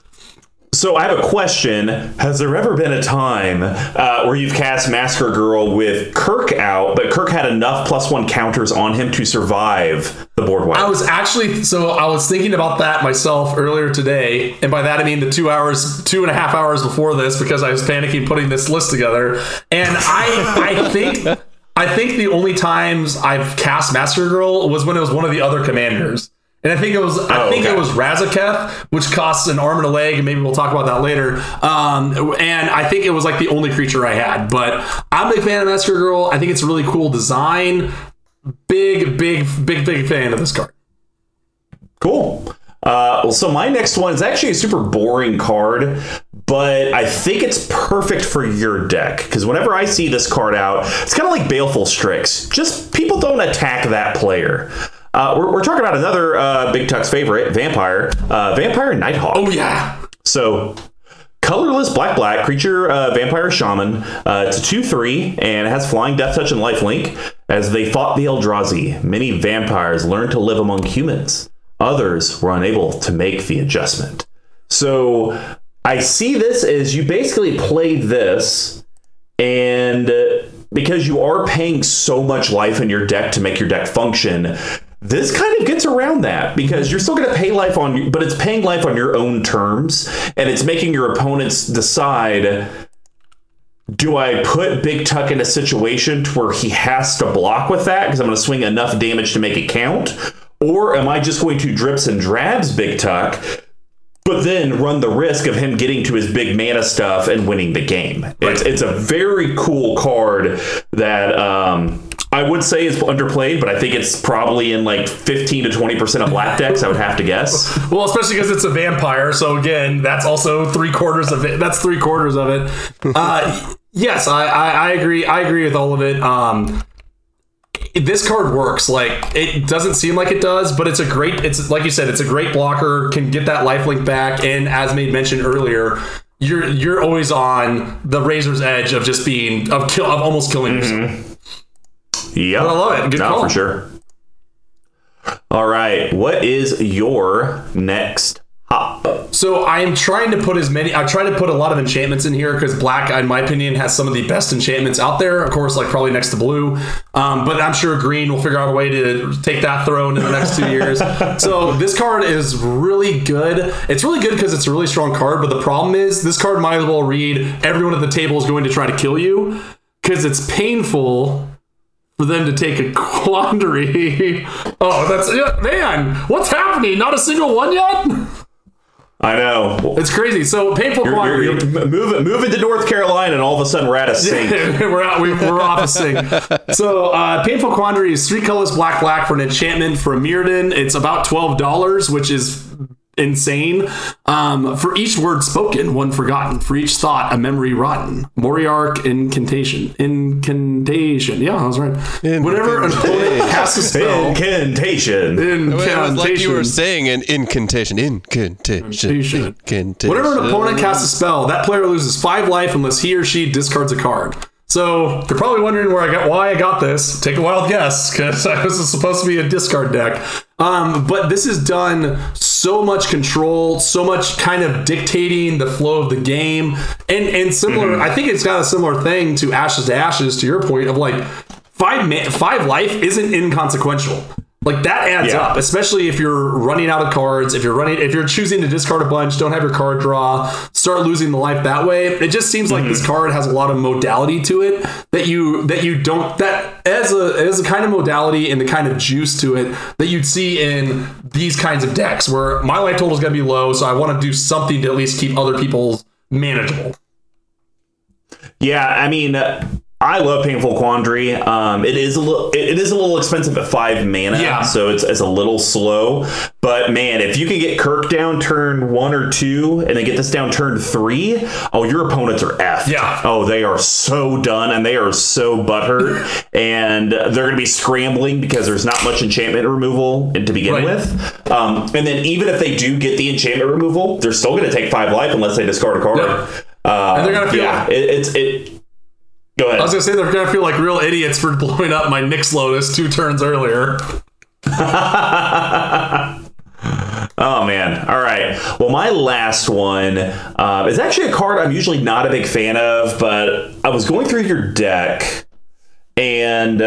So I have a question. Has there ever been a time uh, where you've cast Massacre Girl with K'rrik out, but K'rrik had enough plus one counters on him to survive the board wipe? I was actually so I was thinking about that myself earlier today, and by that I mean the two hours, two and a half hours before this, because I was panicking putting this list together. And I, I think, I think the only times I've cast Massacre Girl was when it was one of the other commanders. And I think it was, I Oh, think okay. it was Razaketh, which costs an arm and a leg, and maybe we'll talk about that later. Um, and I think it was like the only creature I had. But I'm a big fan of Massacre Girl. I think it's a really cool design. Big, big, big, big fan of this card. Cool. Uh, well, so my next one is actually a super boring card, but I think it's perfect for your deck because whenever I see this card out, it's kind of like Baleful Strix. Just people don't attack that player. Uh, we're, we're talking about another uh, Big Tuck's favorite, Vampire, uh, Vampire Nighthawk. Oh yeah. So, colorless black black creature, uh, vampire shaman. Uh, it's a two three and it has flying, death touch, and lifelink. As they fought the Eldrazi, many vampires learned to live among humans. Others were unable to make the adjustment. So, I see this as you basically play this, and uh, because you are paying so much life in your deck to make your deck function. This kind of gets around that because you're still going to pay life on, but it's paying life on your own terms, and it's making your opponents decide: Do I put Big Tuck in a situation to where he has to block with that because I'm going to swing enough damage to make it count, or am I just going to drips and drabs Big Tuck, but then run the risk of him getting to his big mana stuff and winning the game. It's it's a very cool card that um, I would say is underplayed, but I think it's probably in like 15 to 20 percent of black decks. I would have to guess. Well, especially because it's a vampire. So again, that's also three quarters of it. That's three quarters of it. Uh, yes, I, I, I agree. I agree with all of it. Um, this card works. Like it doesn't seem like it does, but it's a great. It's like you said, it's a great blocker. Can get that lifelink back, and as made mentioned earlier. You're you're always on the razor's edge of just being of kill of almost killing yourself. Yeah, I love it. Good no, call. for sure. All right, what is your next hop? So I'm trying to put as many. I try to put a lot of enchantments in here because black, in my opinion, has some of the best enchantments out there. Of course, like probably next to blue, um, but I'm sure green will figure out a way to take that throne in the next two years. So this card is really good. It's really good because it's a really strong card. But the problem is, this card might as well read everyone at the table is going to try to kill you because it's painful for them to take a quandary. oh, that's man. What's happening? Not a single one yet. I know. It's crazy. So painful You're, quandary. you're, you're moving, moving to North Carolina, and all of a sudden we're at a sink. we're out. We, we're off a sing. So uh, painful quandary is three colors black black for an enchantment for a Mirrodin. It's about twelve dollars, which is insane. Um, for each word spoken, one forgotten. For each thought, a memory rotten. Moriok incantation. Incantation. Yeah, I was right. Whenever an opponent casts a spell. Incantation. It was like you were saying an incantation. Incantation. Incantation. Incantation. Whenever an opponent casts a spell, that player loses five life unless he or she discards a card. So you're probably wondering where I got why I got this. Take a wild guess because I was supposed to be a discard deck. Um, but this has done so much control, so much kind of dictating the flow of the game, and and similar. Mm-hmm. I think it's got a similar thing to Ashes to Ashes. To your point of like five ma- five life isn't inconsequential. Like that adds Yeah. up, especially if you're running out of cards, if you're running if you're choosing to discard a bunch, don't have your card draw, start losing the life that way. It just seems like this card has a lot of modality to it that you that you don't that as a as a kind of modality and the kind of juice to it that you'd see in these kinds of decks where my life total is going to be low, so I want to do something to at least keep other people's manageable. Yeah, I mean, uh, I love Painful Quandary. Um, it is a little, it, is a little expensive at five mana, Yeah. so it's, it's a little slow. But man, if you can get K'rrik down turn one or two, and then get this down turn three, oh, your opponents are effed. Yeah. Oh, they are so done, and they are so butthurt, and they're going to be scrambling because there's not much enchantment removal to begin Right. with. Um, and then even if they do get the enchantment removal, they're still going to take five life unless they discard a card. Yeah. Uh, And they're gonna feel- yeah, it, it's it. Go ahead. I was gonna say they're gonna feel like real idiots for blowing up my Nyx Lotus two turns earlier. Oh man! All right. Well, my last one uh, is actually a card I'm usually not a big fan of, but I was going through your deck, and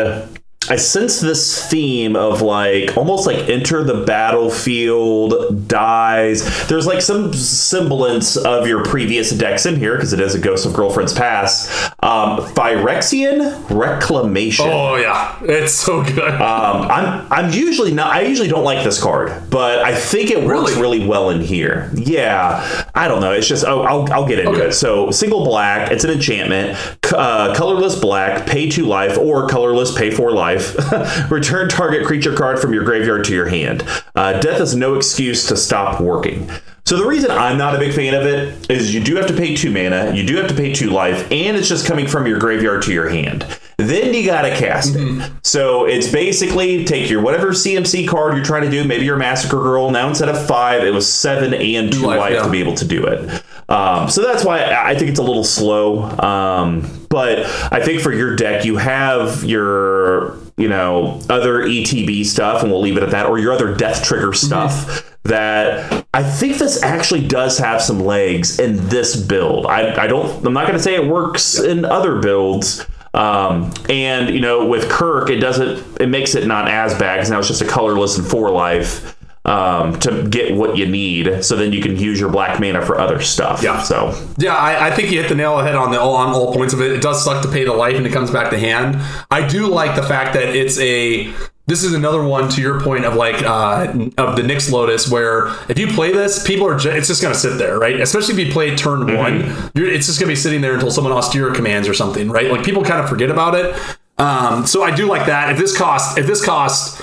I sense this theme of like almost like enter the battlefield, dies. There's like some semblance of your previous decks in here because it is a Ghost of Girlfriend's Past. Um, Phyrexian Reclamation. Oh yeah, it's so good. Um, I'm I'm usually not. I usually don't like this card, but I think it works Really? really well in here. Yeah, I don't know. It's just oh, I'll I'll get into Okay. it. So single black. It's an enchantment. Uh, colorless black. Pay two life or colorless. Pay four life. Return target creature card from your graveyard to your hand. Uh, death is no excuse to stop working. So the reason I'm not a big fan of it is you do have to pay two mana, you do have to pay two life, and it's just coming from your graveyard to your hand. Then you gotta cast it. So it's basically take your whatever CMC card you're trying to do. Maybe you're Massacre Girl. Now instead of five, it was seven and two life, life, yeah. to be able to do it. Um, so that's why I I think it's a little slow. Um, but I think for your deck, you have your you know other ETB stuff, and we'll leave it at that, or your other death trigger stuff. That I think this actually does have some legs in this build. I, I don't. I'm not going to say it works in other builds. Um, and you know, with K'rrik, it doesn't. It makes it not as bad because now it's just a colorless and four life um, to get what you need. So then you can use your black mana for other stuff. Yeah. So Yeah, I, I think you hit the nail on the head on the all on all points of it. It does suck to pay the life and it comes back to hand. I do like the fact that it's a this is another one to your point of like uh, of the Nyx Lotus where if you play this, people are ju- it's just gonna sit there, right? Especially if you play turn one, you're, it's just gonna be sitting there until someone austere commands or something, right? Like people kind of forget about it. Um, so I do like that. If this cost if this costs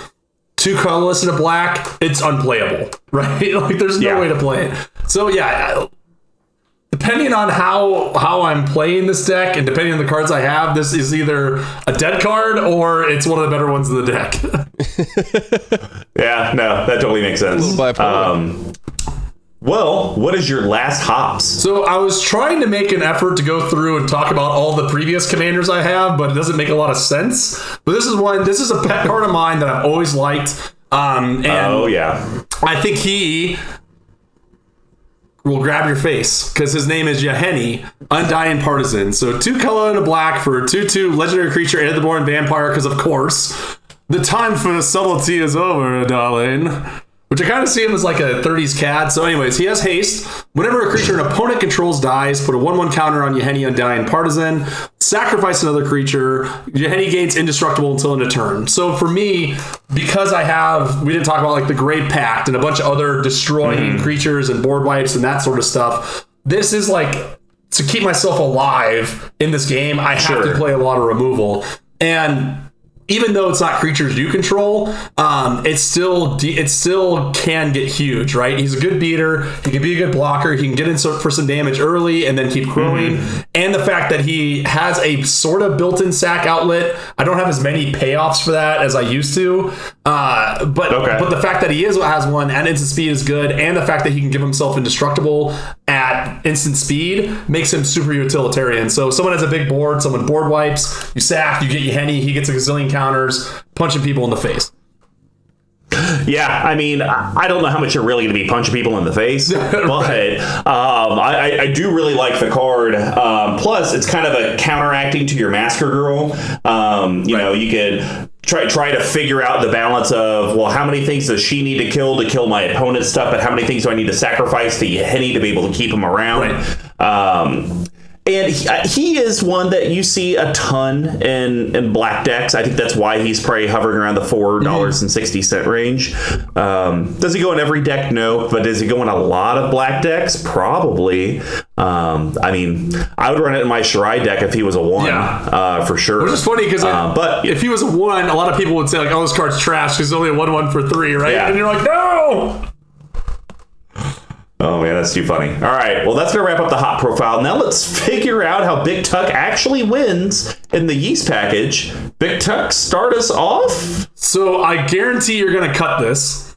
two colorless and a black, it's unplayable, right? like there's no Yeah. way to play it. So yeah, I- depending on how how I'm playing this deck and depending on the cards I have, this is either a dead card or it's one of the better ones in the deck. yeah, no, that totally makes sense. little bipolar. Um, well, what is your last hops? so I was trying to make an effort to go through and talk about all the previous commanders I have, but it doesn't make a lot of sense. But this is one. This is a pet card of mine that I've always liked. Um, and Oh yeah, I think he will grab your face because his name is Yahenni, Undying Partisan. So two color and a black for a 2 2 legendary creature, Aetherborn Vampire, because of course, the time for the subtlety is over, darling. Which I kind of see him as like a 30s cad. So, anyways, he has haste. Whenever a creature an opponent controls dies, put a 1 1 counter on Yahenni Undying Partisan, sacrifice another creature. Yahenni gains indestructible until end of turn. So, for me, because I have, we didn't talk about like the Great Pact and a bunch of other destroying mm. creatures and board wipes and that sort of stuff, this is like to keep myself alive in this game, I have to play a lot of removal. And even though it's not creatures you control, um, it still de- it still can get huge, right? He's a good beater. He can be a good blocker. He can get in so- for some damage early and then keep growing. And the fact that he has a sort of built-in sack outlet. I don't have as many payoffs for that as I used to, uh, but Okay. but the fact that he is has one and instant speed is good, and the fact that he can give himself indestructible at instant speed makes him super utilitarian. So someone has a big board, someone board wipes, you sack, you get your henny, he gets a gazillion counters, punching people in the face. yeah. I mean, I don't know how much you're really going to be punching people in the face, but um, I, I- I do really like the card. Um, plus, it's kind of a counteracting to your Massacre Girl. Um, you know, you could try try to figure out the balance of well, how many things does she need to kill to kill my opponent's stuff, but how many things do I need to sacrifice to Henny to be able to keep him around? Um, and he, he is one that you see a ton in, in black decks. I think that's why he's probably hovering around the four dollars and sixty cent range. Um, does he go in every deck? No, but does he go in a lot of black decks? Probably. Um, I mean, I would run it in my Shirei deck if he was a one, Yeah. uh, for sure. Which is funny because Uh, but if he was a one, a lot of people would say like, "Oh, this card's trash." Because it's only a one one for three, right? Yeah. And you're like, "No." Oh man, that's too funny. All right, well that's gonna wrap up the hot profile. Now let's figure out how Big Tuck actually wins in the yeast package. Big Tuck, start us off. So I guarantee you're gonna cut this.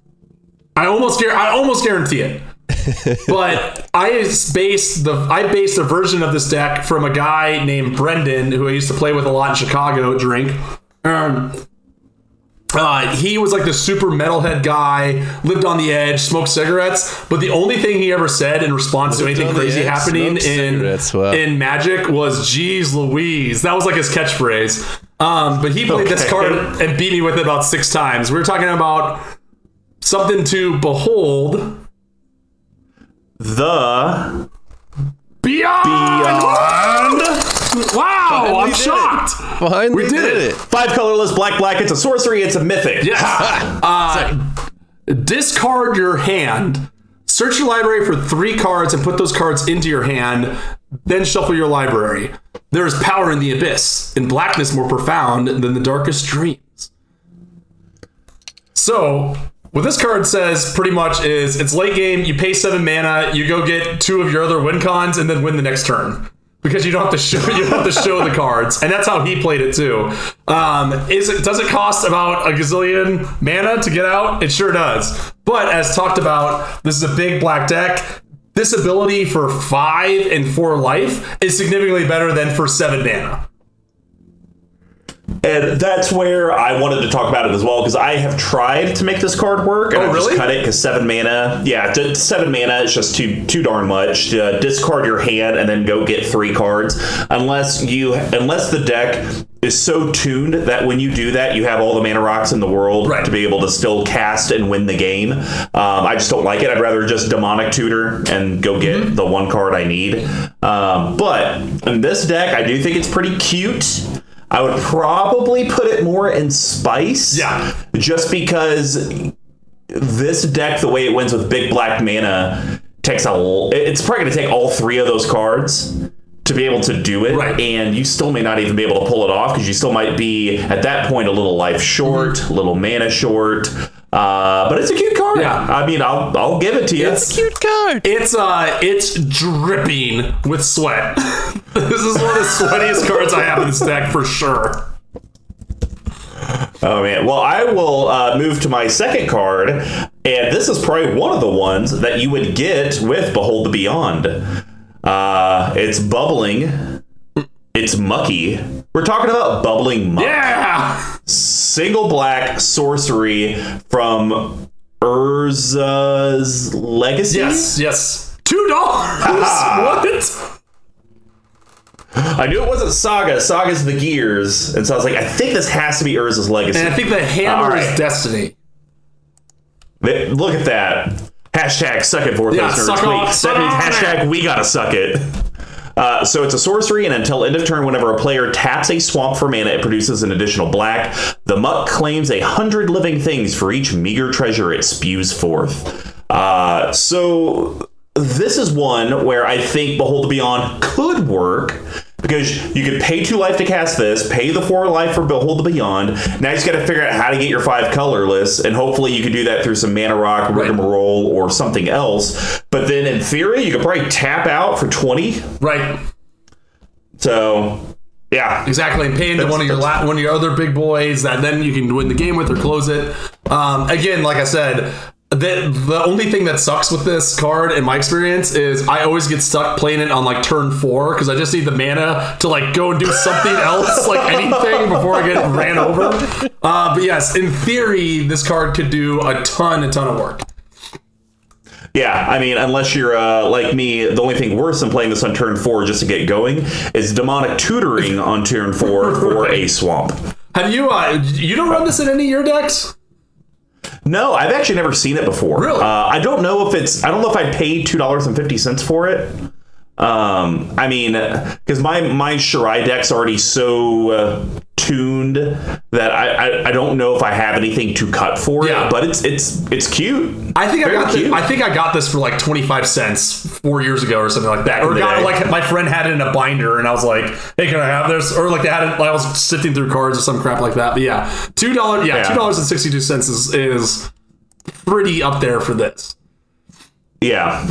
I almost I almost guarantee it. but I based the I based a version of this deck from a guy named Brendan who I used to play with a lot in Chicago. Drink. Um, uh, he was like the super metalhead guy, lived on the edge, smoked cigarettes. But the only thing he ever said in response to anything crazy edge, happening in wow. in Magic was "Geez Louise." That was like his catchphrase. Um, but he played this card and beat me with it about six times. We were talking about something to behold. The Beyond. Beyond. Wow, Finally I'm did it. shocked. Finally We did it. five colorless black black. It's a sorcery. It's a mythic. Yes. uh, discard your hand. Search your library for three cards and put those cards into your hand. Then shuffle your library. There is power in the abyss, in blackness more profound than the darkest dreams. So, what this card says pretty much is it's late game, you pay seven mana, you go get two of your other win cons, and then win the next turn. Because you don't have to show you don't have to show the cards, and that's how he played it too. Um, is it does it cost about a gazillion mana to get out? It sure does. But as talked about, this is a big black deck. This ability for five and four life is significantly better than for seven mana. And that's where I wanted to talk about it as well because I have tried to make this card work. And Oh, I just really? cut it because seven mana. Yeah, d- seven mana is just too too darn much. Uh, discard your hand and then go get three cards. Unless you unless the deck is so tuned that when you do that, you have all the mana rocks in the world Right. to be able to still cast and win the game. Um, I just don't like it. I'd rather just demonic tutor and go get Mm-hmm. the one card I need. Um, but in this deck, I do think it's pretty cute. I would probably put it more in spice. Yeah. Just because this deck, the way it wins with big black mana, takes a. l- It's probably going to take all three of those cards to be able to do it, Right. and you still may not even be able to pull it off because you still might be at that point a little life short, Mm-hmm. a little mana short. Uh, but it's a cute card. Yeah. I mean, I'll I'll give it to you. It's a Cute card. It's uh, it's dripping with sweat. this is one of the sweatiest cards I have in this deck for sure. Oh man. Well, I will uh, move to my second card, and this is probably one of the ones that you would get with Behold the Beyond. Uh, it's bubbling. It's mucky. We're talking about bubbling muck. Yeah. Single black sorcery from Urza's Legacy. Yes. Yes. Two dollars. what? I knew it wasn't Saga. Saga's the gears, and so I was like, I think this has to be Urza's Legacy. And I think the hammer right. is destiny. Look at that. Hashtag suck it, Vorthos Yeah, nerds. suck Wait, on- that suck means on hashtag we gotta suck it. Uh, so it's a sorcery, and until end of turn, whenever a player taps a swamp for mana, it produces an additional black. The muck claims a hundred living things for each meager treasure it spews forth. Uh, so this is one where I think Behold the Beyond could work because you could pay two life to cast this, pay the four life for Behold the Beyond. Now you just got to figure out how to get your five colorless, and hopefully you could do that through some mana rock, rigmarole, or something else. But then in theory, you could probably tap out for twenty. Right. So yeah, Exactly. And pay into That's- one of your la- one of your other big boys that then you can win the game with or close it. Um, again, like I said. The, the only thing that sucks with this card in my experience is I always get stuck playing it on like turn four because I just need the mana to like go and do something else like anything before I get ran over. Uh, but yes, in theory, this card could do a ton, a ton of work. Yeah, I mean, unless you're uh, like me, the only thing worse than playing this on turn four just to get going is demonic tutoring on turn four for a swamp. Have you? Uh, you don't run this in any of your decks? No, I've actually never seen it before. Really? Uh, I don't know if it's. I don't know if I'd paid two dollars and fifty cents for it. Um, I mean, because my my Shirei deck's already so uh, tuned that I, I I don't know if I have anything to cut for Yeah. it. But it's it's it's cute. I think I Very got. This. I think I got this for like twenty five cents four years ago or something like that. Or in got it like my friend had it in a binder, and I was like, "Hey, can I have this?" Or like they had it. Like I was sifting through cards or some crap like that. But yeah, two dollars. Yeah, Yeah. two dollars and sixty two cents is is pretty up there for this. Yeah.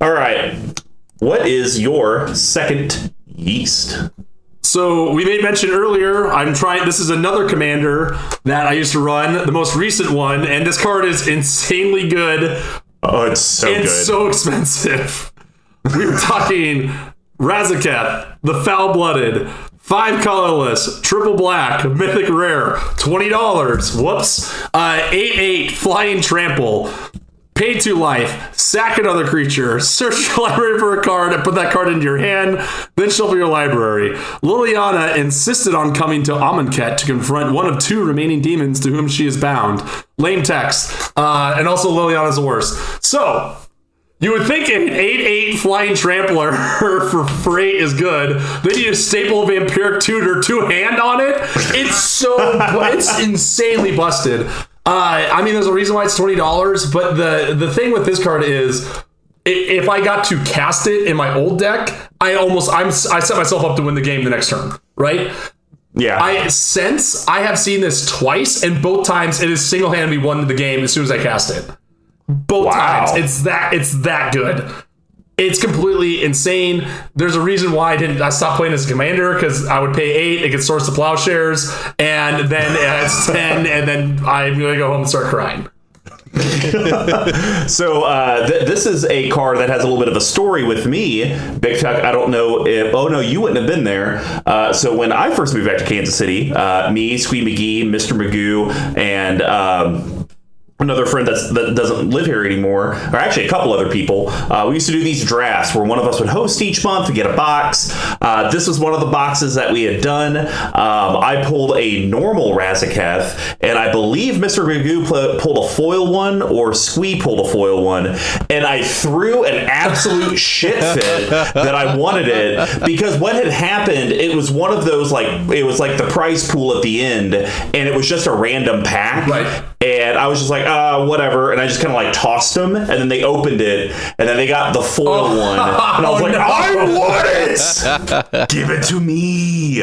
All right. What is your second yeast? So we made mention earlier. I'm trying. This is another commander that I used to run, the most recent one, and this card is insanely good. Oh, it's so It's good. so expensive. We were talking Razaketh, the foul blooded, five colorless, triple black, mythic rare, twenty dollars. Whoops. Uh, eight eight flying trample. Pay to life, sack another creature, search your library for a card, and put that card into your hand, then shuffle your library. Liliana insisted on coming to Amonkhet to confront one of two remaining demons to whom she is bound. Lame text. Uh, and also Liliana's the worst. So, you would think an 8-8 flying trampler for, for 8 is good. Then you staple vampiric tutor two hand on it. It's so it's insanely busted. Uh, I mean, there's a reason why it's twenty dollars, but the the thing with this card is, if I got to cast it in my old deck, I almost I'm I set myself up to win the game the next turn, right? yeah. I since I have seen this twice, and both times it is single handedly won the game as soon as I cast it. Both Wow. times, it's that it's that good. It's completely insane. There's a reason why I didn't. I stopped playing as a commander because I would pay eight, it could Swords to Plowshares, and then it's ten, and then I'm gonna go home and start crying. So uh, th- this is a card that has a little bit of a story with me, Big Tuck. I don't know if oh no, you wouldn't have been there. Uh, so when I first moved back to Kansas City, uh, me, Squee McGee, Mr. Magoo, and um, another friend that's, that doesn't live here anymore, or actually a couple other people, uh, we used to do these drafts where one of us would host each month. We get a box. Uh, this was one of the boxes that we had done. Um, I pulled a normal Razaketh, and I believe Mr. Magoo pl- pulled a foil one, or Squee pulled a foil one, and I threw an absolute shit fit that I wanted it because what had happened, it was one of those like it was like the prize pool at the end, and it was just a random pack, Right. and I was just like, uh, whatever. And I just kind of like tossed them. And then they opened it. And then they got the foil one. And I was Oh, like, no. I want it. Give it to me.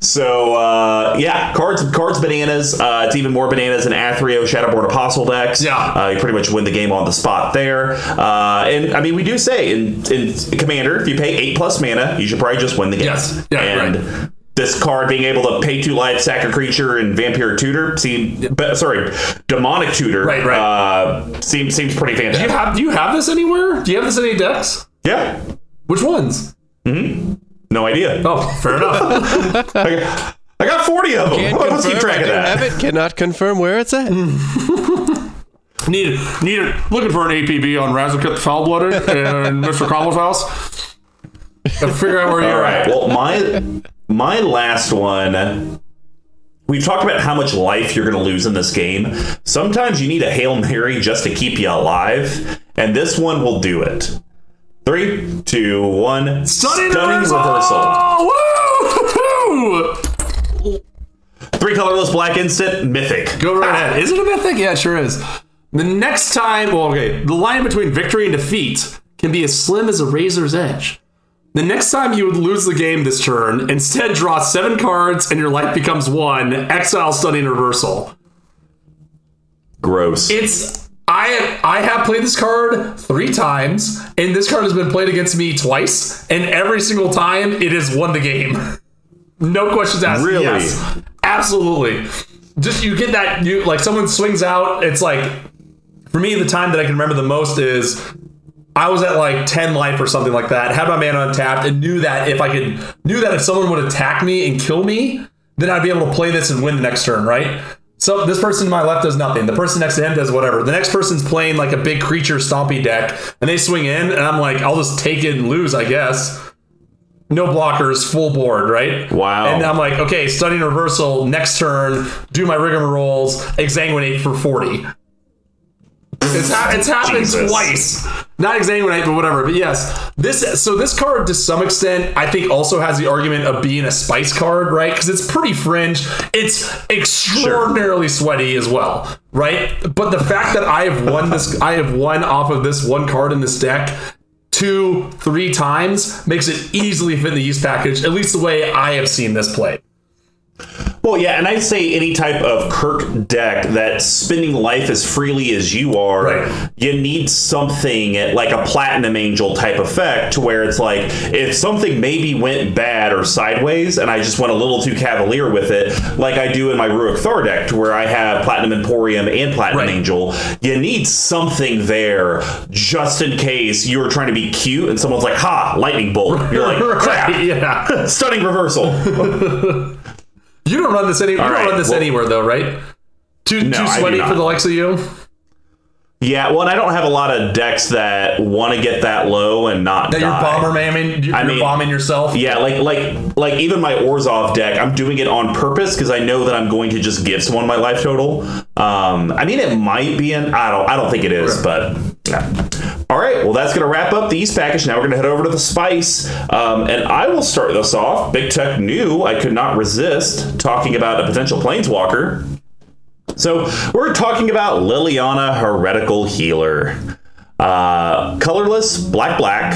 So, uh, yeah, cards, cards, bananas. Uh, it's even more bananas than Athrio Shadowborn Apostle decks. Yeah. Uh, you pretty much win the game on the spot there. Uh, and I mean, we do say in, in Commander, if you pay eight plus mana, you should probably just win the game. Yes. Yeah, and right. This card being able to pay two life, sack a creature, and vampire tutor seem, but sorry, demonic tutor. Right, right. Uh, seems seems pretty Do you fantastic. have Do you have this anywhere? Do you have this in any decks? yeah, Which ones? no idea. Oh, fair enough. I, got, I got forty of them. Can't Let's keep track I of that. have it. Cannot confirm where it's at. Need need it. looking for an APB on Razaketh the Foul Blooded and Mr. Cobble's house. Gotta figure out where All you're right. at. Well, my my last one. We've talked about how much life you're going to lose in this game. Sometimes you need a hail mary just to keep you alive, and this one will do it. Three, two, one. Stunning, reversal. Woo! Three colorless black instant mythic. Go right ahead. Is it a mythic? Yeah, it sure is. The next time, well, okay, the line between victory and defeat can be as slim as a razor's edge. The next time you would lose the game this turn, instead draw seven cards and your life becomes one. Exile stunning reversal. Gross. It's I I have played this card three times, and this card has been played against me twice, and every single time it has won the game. No questions asked. Really? Yes, absolutely. Just you get that you like someone swings out. It's like for me the time that I can remember the most is I was at like 10 life or something like that, had my mana untapped, and knew that if I could knew that if someone would attack me and kill me, then I'd be able to play this and win the next turn, right? So this person to my left does nothing. The person next to him does whatever. The next person's playing like a big creature stompy deck, and they swing in, and I'm like, I'll just take it and lose, I guess. no blockers, full board, right? Wow. And I'm like, okay, stunning reversal, next turn, do my rigmaroles, exsanguinate for 40. It's, ha- it's happened Jesus. twice. Not exsanguinate, but whatever. But yes, this so this card to some extent, I think, also has the argument of being a spice card, right? Because it's pretty fringe. It's extraordinarily sweaty as well, right? But the fact that I have won this, I have won off of this one card in this deck two, three times makes it easily fit in the use package. At least the way I have seen this played. Well, yeah, and I'd say any type of K'rrik deck that's spending life as freely as you are, Right. you need something like a Platinum Angel type effect to where it's like if something maybe went bad or sideways, and I just went a little too cavalier with it, like I do in my Ruric Thar deck, to where I have Platinum Emperion and Platinum Right. Angel, you need something there just in case you're trying to be cute and someone's like, "Ha, lightning bolt." You're like, "Crap." Yeah. Stunning reversal. You don't run this any. You don't right, run this well- anywhere though, right? Too No, too sweaty for the likes of you. Yeah, well, and I don't have a lot of decks that want to get that low and not That you're bomber mamming. You're, I you're mean- bombing yourself. Yeah, like like like even my Orzhov deck, I'm doing it on purpose because I know that I'm going to just give someone my life total. Um, I mean, it might be an I don't I don't think it is, but yeah. All right, well, that's gonna wrap up the East package. Now we're gonna head over to the Spice, um, and I will start this off. Big Tuck knew I could not resist talking about a potential Planeswalker. So we're talking about Liliana Heretical Healer. Uh, colorless, black, black,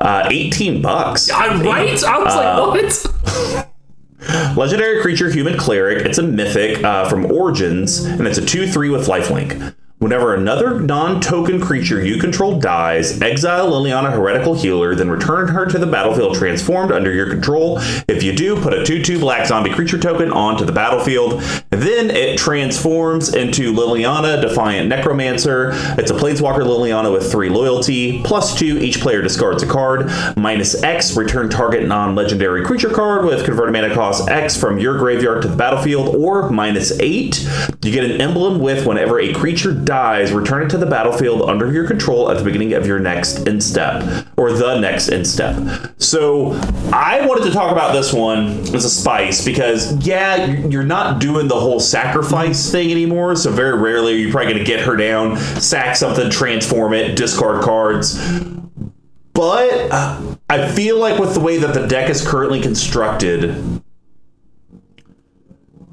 uh, 18 bucks. I'm right. I was Uh, like, what? Legendary creature, human cleric. It's a mythic uh, from Origins, and it's a 2 3 with lifelink. Whenever another non token creature you control dies, exile Liliana Heretical Healer, then return her to the battlefield transformed under your control. If you do, put a 2 2 black zombie creature token onto the battlefield. Then it transforms into Liliana Defiant Necromancer. It's a Planeswalker Liliana with 3 loyalty, plus 2. Each player discards a card. Minus X, return target non legendary creature card with converted mana cost X from your graveyard to the battlefield, or minus 8. You get an emblem with whenever a creature dies, return it to the battlefield under your control at the beginning of your next end step, or the next end step. So I wanted to talk about this one as a spice because, yeah, you're not doing the whole sacrifice thing anymore. So very rarely are you probably going to get her down, sack something, transform it, discard cards. But I feel like with the way that the deck is currently constructed,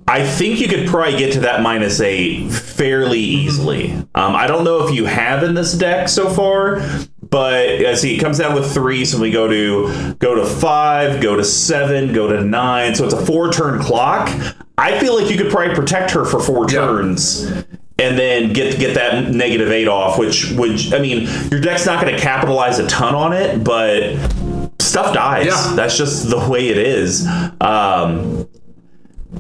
I think you could probably get to that minus eight fairly easily. Um, I don't know if you have in this deck so far, but uh, see, it comes down with three. So we go to go to five, go to seven, go to nine. So it's a four turn clock. I feel like you could probably protect her for four Yeah. turns. And then get get that negative eight off, which would I mean, your deck's not going to capitalize a ton on it, but stuff dies. Yeah. That's just the way it is. Um,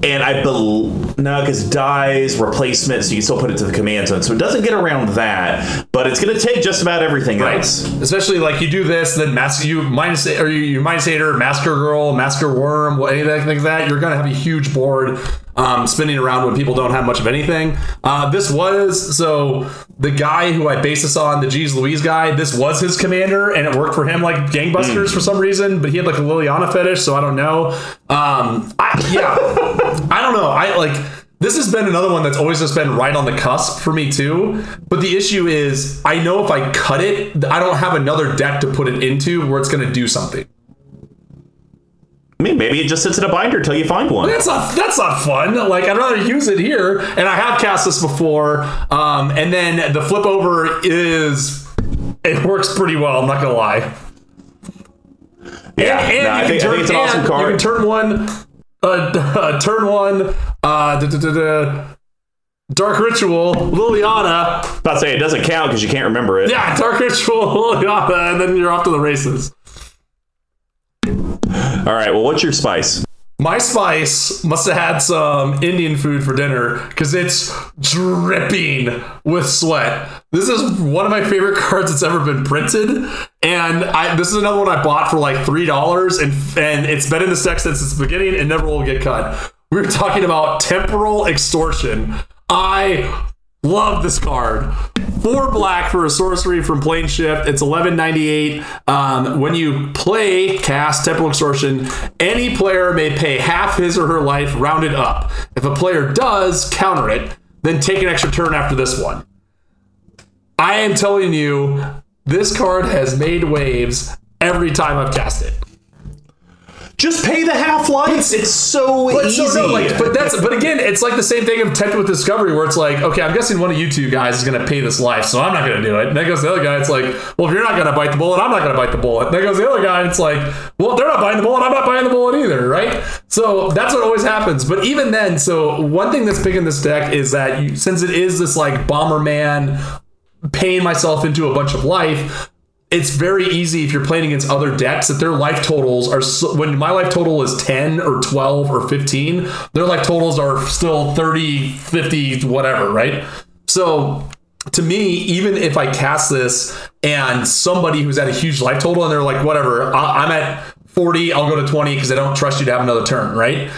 and I believe no, because dies replacement, so you can still put it to the command zone. So it doesn't get around that, but it's going to take just about everything Right. else. Especially like you do this, then mask you minus or you, you minus eight or massacre girl, massacre wurm, what- anything like that. You're gonna have a huge board um, spinning around when people don't have much of anything. Uh, this was so the guy who I base this on, the Geez Louise guy. This was his commander, and it worked for him like gangbusters for some reason. But he had like a Liliana fetish, so I don't know. Um, I, yeah, I don't know. I like. This has been another one that's always just been right on the cusp for me too. But the issue is, I know if I cut it, I don't have another deck to put it into where it's going to do something. I mean, maybe it just sits in a binder until you find one. That's not that's not fun. Like I'd rather use it here, and I have cast this before. Um, and then the flip over is it works pretty well. I'm not gonna lie. Yeah, and no, I, think, can I turn, think it's an awesome card. You can turn one, uh, uh, turn one, uh, da, da, da, Dark Ritual, Liliana. about to say it doesn't count because you can't remember it. Yeah, Dark Ritual, Liliana, and then you're off to the races. All right. Well, what's your spice? My spice must have had some Indian food for dinner because it's dripping with sweat. This is one of my favorite cards that's ever been printed, and I this is another one I bought for like three dollars, and and it's been in the deck since its beginning and never will get cut. We were talking about temporal extortion. I Love this card. Four black for a sorcery from Plane Shift. It's 1198. Um, when you play cast Temporal Extortion, any player may pay half his or her life rounded up. If a player does, counter it, then take an extra turn after this one. I am telling you, this card has made waves every time I've cast it. Just pay the half life. It's so But easy. so no, like, but that's but again, it's like the same thing of Tempted with Discovery, where it's like, okay, I'm guessing one of you two guys is gonna pay this life, so I'm not gonna do it. And then goes the other guy, it's like, well, if you're not gonna bite the bullet, I'm not gonna bite the bullet. And then goes the other guy, it's like, well, they're not biting the bullet, I'm not biting the bullet either, right? So that's what always happens. But even then, so one thing that's big in this deck is that you, since it is this like Bomberman paying myself into a bunch of life it's very easy if you're playing against other decks that their life totals are so, when my life total is 10 or 12 or 15 their life totals are still 30 50 whatever right? So to me even if i cast this and somebody who's at a huge life total and they're like whatever I- i'm at 40 i'll go to 20 because i don't trust you to have another turn right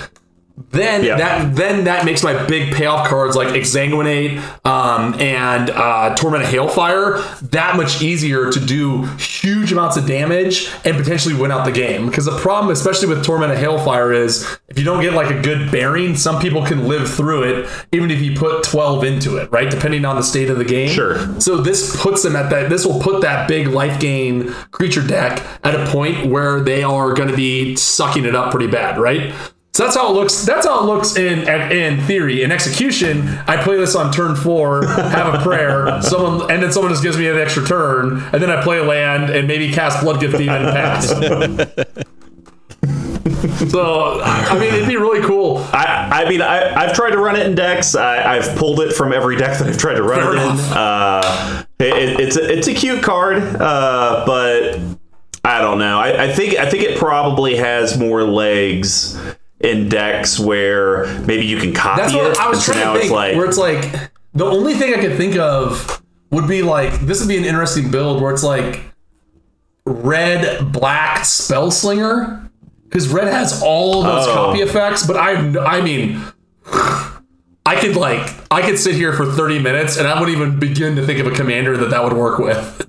then Yeah. that then that makes my big payoff cards like Exsanguinate um, and uh, Torment of Hailfire that much easier to do huge amounts of damage and potentially win out the game. Because the problem, especially with Torment of Hailfire, is if you don't get like a good bearing, some people can live through it even if you put 12 into it, right? Depending on the state of the game. Sure. So this puts them at that. This will put that big life gain creature deck at a point where they are going to be sucking it up pretty bad, right? So that's how it looks. That's how it looks in in theory. In execution, I play this on turn four, have a prayer, someone, and then someone just gives me an extra turn, and then I play a land and maybe cast Bloodgift Demon and pass. so I mean, it'd be really cool. I, I mean, I, I've tried to run it in decks. I, I've pulled it from every deck that I've tried to run Fair it enough. in. Uh, it, it's a, it's a cute card, uh, but I don't know. I, I think I think it probably has more legs in decks where maybe you can copy That's it. what I was so trying now to think. it's like where it's like the only thing I could think of would be like this would be an interesting build where it's like red black spell slinger because red has all those Oh. copy effects. But I I mean. I could like I could sit here for 30 minutes and I wouldn't even begin to think of a commander that that would work with.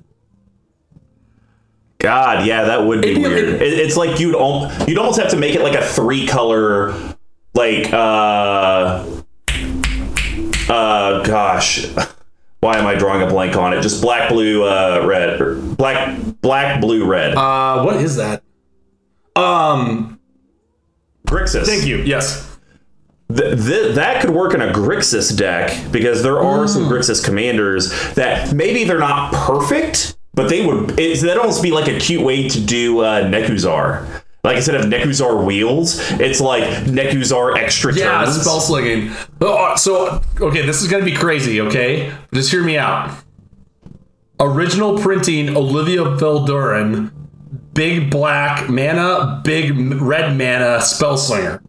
God, yeah, that would be weird. It, it's like you'd al- you'd almost have to make it like a three color, like uh, uh, gosh, why am I drawing a blank on it? Just black, blue, uh, red, or black, black, blue, red. Uh what is that? Um Grixis. thank you. Yes. Th- th- that could work in a Grixis deck because there are some Grixis commanders that maybe they're not perfect, but they would. It's, that'd almost be like a cute way to do uh, Nekusar. Like instead of Nekusar wheels, it's like Nekusar extra Yeah, turns. spell slinging. Oh, So, okay, this is going to be crazy, okay? Just hear me out. Original printing Olivia Voldaren, big black mana, big red mana spell slinger.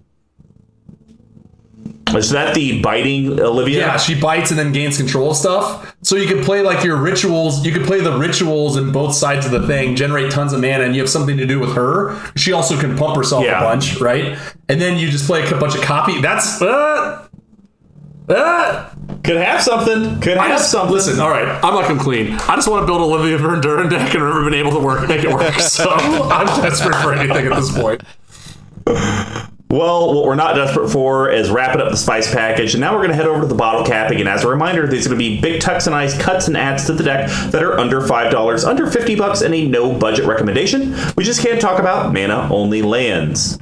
Is that the biting Olivia? Yeah, she bites and then gains control of stuff. So you could play like your rituals. You could play the rituals in both sides of the thing, generate tons of mana, and you have something to do with her. She also can pump herself Yeah. a bunch, right? And then you just play a bunch of copy. That's uh, uh, Could have something. Could have just, something. listen, all right, I'm not come clean. I just want to build Olivia Voldaren deck and never been able to work make it work. So I'm desperate for anything at this point. Well, what we're not desperate for is wrapping up the spice package, and now we're going to head over to the bottle capping. And as a reminder, there's going to be big tucks and eyes cuts and adds to the deck that are under five dollars, under fifty bucks, and a no budget recommendation. We just can't talk about mana only lands.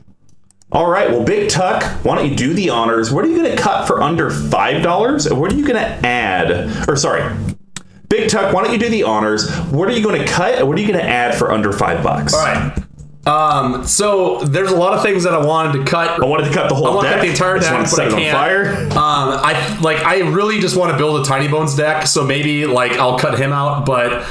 All right, well, Big Tuck, why don't you do the honors? What are you going to cut for under five dollars, and what are you going to add? Or sorry, Big Tuck, why don't you do the honors? What are you going to cut, what are you going to add for under five bucks? All right. Um, so there's a lot of things that I wanted to cut. I wanted to cut the whole I want to deck. cut the entire deck, to but set I it on can't. fire. Um, I like. I really just want to build a Tinybones deck, so maybe like I'll cut him out, but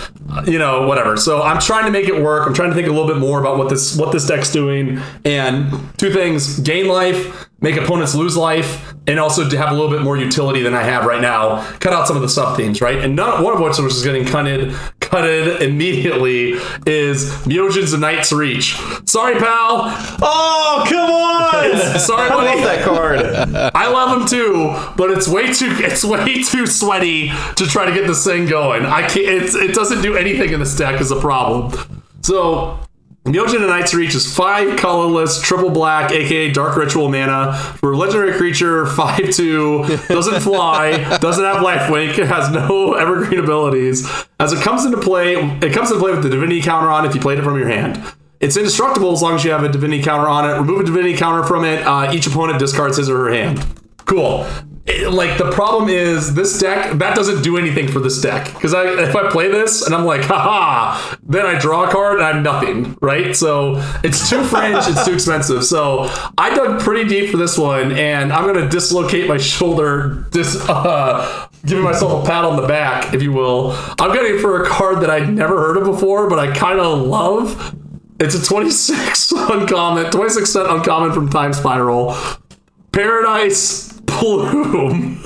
you know, whatever. So I'm trying to make it work. I'm trying to think a little bit more about what this what this deck's doing, and two things: gain life, make opponents lose life, and also to have a little bit more utility than I have right now. Cut out some of the sub themes, right? And not one of which is getting cutted gutted immediately is Myojin's Night's Reach. Sorry, pal. Oh, come on! Sorry, I love buddy. that card. I love him too, but it's way too it's way too sweaty to try to get this thing going. I can't. It's, it doesn't do anything in this deck is a problem. So. Myojin and Night's Reach is five colorless, triple black, aka Dark Ritual mana for legendary creature, five two, doesn't fly, doesn't have lifelink, has no evergreen abilities. As it comes into play, it comes into play with the Divinity counter on if you played it from your hand. It's indestructible as long as you have a Divinity counter on it. Remove a Divinity counter from it. Uh, each opponent discards his or her hand. Cool. It- like the problem is this deck that doesn't do anything for this deck. Because I if I play this and I'm like haha then I draw a card and I have nothing right? So it's too fringe it's too expensive. So I dug pretty deep for this one and I'm gonna dislocate my shoulder dis uh, giving myself a pat on the back if you will. I'm going for a card that I'd never heard of before but I kind of love. It's a 26 uncommon 26 cent uncommon from Time Spiral. Paradise Plume.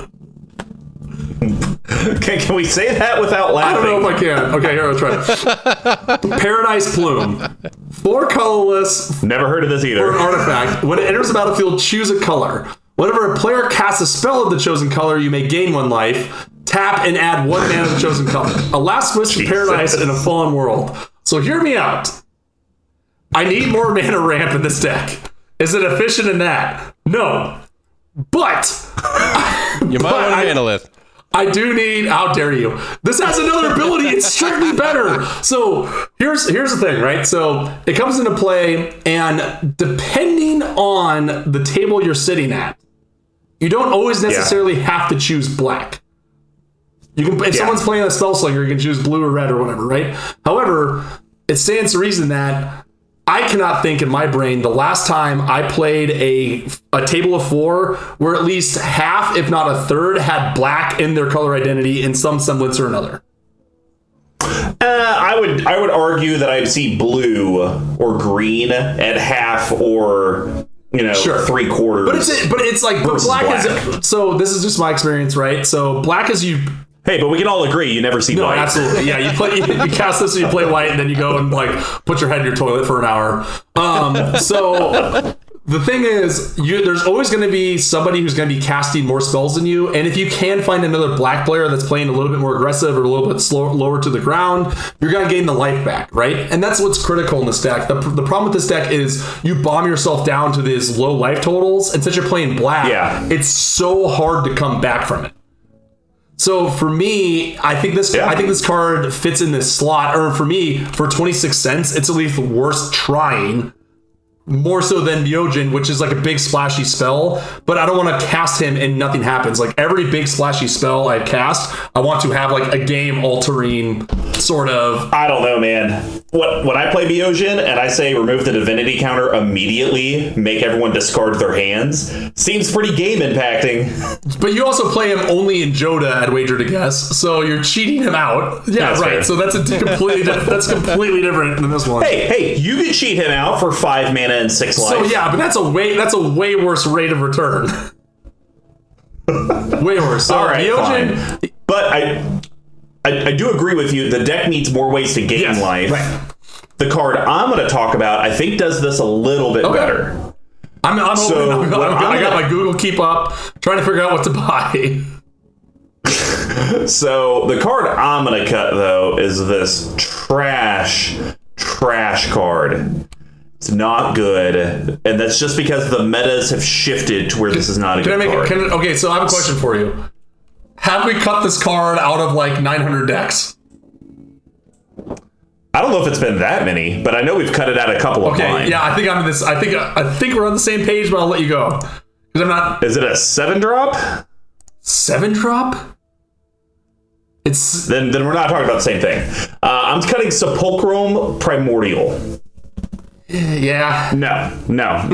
Can, can we say that without laughing? I don't know if I can. Okay, here, I'll try. Paradise Plume. Four colorless Never heard of this for an either. artifact. When it enters the battlefield, choose a color. Whenever a player casts a spell of the chosen color, you may gain one life. Tap and add one mana of the chosen color. A last wish from paradise in a fallen world. So hear me out. I need more mana ramp in this deck. Is it efficient in that? No. But You might But want handle it. I do need. How dare you? This has another ability. It's strictly better. So here's here's the thing, right? So it comes into play, and depending on the table you're sitting at, you don't always necessarily have to choose black. You can, if Yeah. someone's playing a spell slinger, you can choose blue or red or whatever, right? However, it stands to reason that I cannot think in my brain the last time I played a a table of four where at least half, if not a third, had black in their color identity in some semblance or another. Uh, I would I would argue that I see blue or green at half or you know Sure. three quarters. But it's but it's like but black, black. is so this is just my experience, right? So black is you hey, but we can all agree you never see No, white. absolutely. Yeah, you play you, cast this and you play white, and then you go and like put your head in your toilet for an hour. Um, so the thing is, you there's always going to be somebody who's going to be casting more spells than you, and if you can find another black player that's playing a little bit more aggressive or a little bit slow, lower to the ground, you're going to gain the life back, right? And that's what's critical in this deck. The, the problem with this deck is you bomb yourself down to these low life totals, and since you're playing black, Yeah. it's so hard to come back from it. So for me, I think this Yeah. I think this card fits in this slot. Or for me, for 26 cents, it's at least worth trying. More so than Myojin, which is like a big splashy spell, but I don't want to cast him and nothing happens. Like every big splashy spell I cast, I want to have like a game altering sort of I don't know, man. What when I play Myojin and I say remove the divinity counter immediately, make everyone discard their hands, seems pretty game impacting. But you also play him only in Jodah, I'd wager to guess. So you're cheating him out. Yeah, That's right. fair. So that's a completely di- that's completely different than this one. Hey, hey, you can cheat him out for five mana and six life. So yeah, but that's a way that's a way worse rate of return. way worse. So All right, Myojin- fine. But I, I, I do agree with you. The deck needs more ways to gain Yes, life. right. The card I'm going to talk about, I think, does this a little bit Okay. better. I'm, I'm So, open. I'm, I'm, I'm I got my Google Keep up, trying to figure out what to buy. So the card I'm going to cut though is this trash, trash card. It's not good, and that's just because the metas have shifted to where this is not a Can I good make card. it? Can, okay, so I have a question for you. Have we cut this card out of like 900 decks? I don't know if it's been that many, but I know we've cut it out a couple of Okay, mine. yeah, I think I'm in this. I think I think we're on the same page, but I'll let you go because I'm not Is it a seven drop? seven drop. It's Then, then we're not talking about the same thing. Uh, I'm cutting Sepulchral Primordial. yeah. No, no.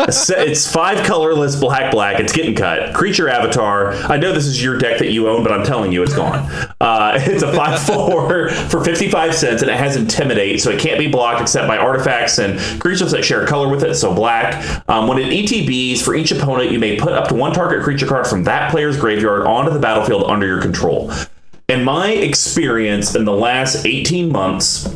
it's, five colorless, black, black. It's getting cut. Creature avatar. I know this is your deck that you own, but I'm telling you, it's gone. Uh, it's a five four for 55 cents, and it has intimidate, so it can't be blocked except by artifacts and creatures that share color with it. So black. Um, when it ETBs for each opponent, you may put up to one target creature card from that player's graveyard onto the battlefield under your control. in my experience in the last 18 months,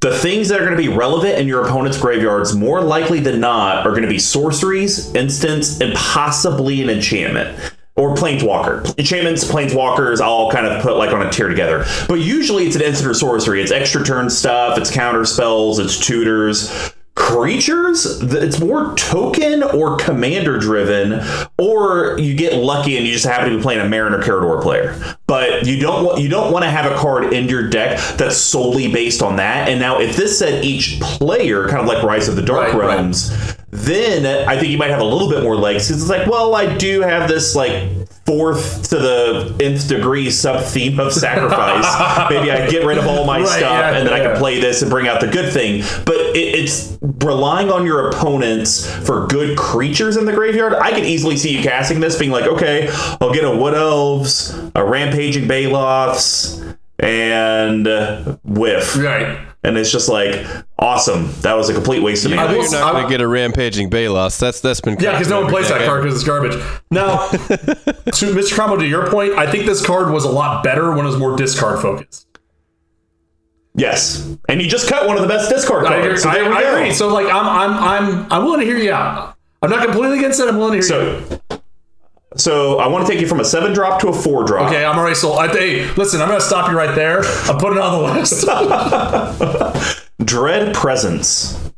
the things that are going to be relevant in your opponent's graveyards more likely than not are going to be sorceries, instants, and possibly an enchantment. Or planeswalker. Enchantments, planeswalkers, all kind of put like on a tier together. But usually it's an instant or sorcery. It's extra turn stuff, it's counter spells, it's tutors creatures it's more token or commander driven or you get lucky and you just happen to be playing a mariner Karador player but you don't want you don't want to have a card in your deck that's solely based on that and now if this said each player kind of like rise of the dark Right, right. realms then I think you might have a little bit more legs because it's like, well, I do have this like fourth to the nth degree sub theme of sacrifice. Maybe I get rid of all my Right, stuff yeah, and then I can play this and bring out the good thing. But it, it's relying on your opponents for good creatures in the graveyard. I could easily see you casting this, being like, okay, I'll get a Wood Elves, a Rampaging Baloths, and uh, whiff. Right. And it's just like, awesome. That was a complete waste of me. I mana. will you're not going to get a rampaging Baloths. That's that's been Yeah, because no one plays that card because it's garbage. Now, to Mr. Cromwell, to your point, I think this card was a lot better when it was more discard focused. Yes, and you just cut one of the best discard I, agree. cards. So I, I agree. So, like, I'm, I'm, I'm, I'm willing to hear you out. I'm not completely against it. I'm willing to hear you. So, I want to take you from a seven drop to a four drop. Okay, I'm already sold. I, hey, listen, I'm going to stop you right there. I'm putting it on the list. Dread Presence.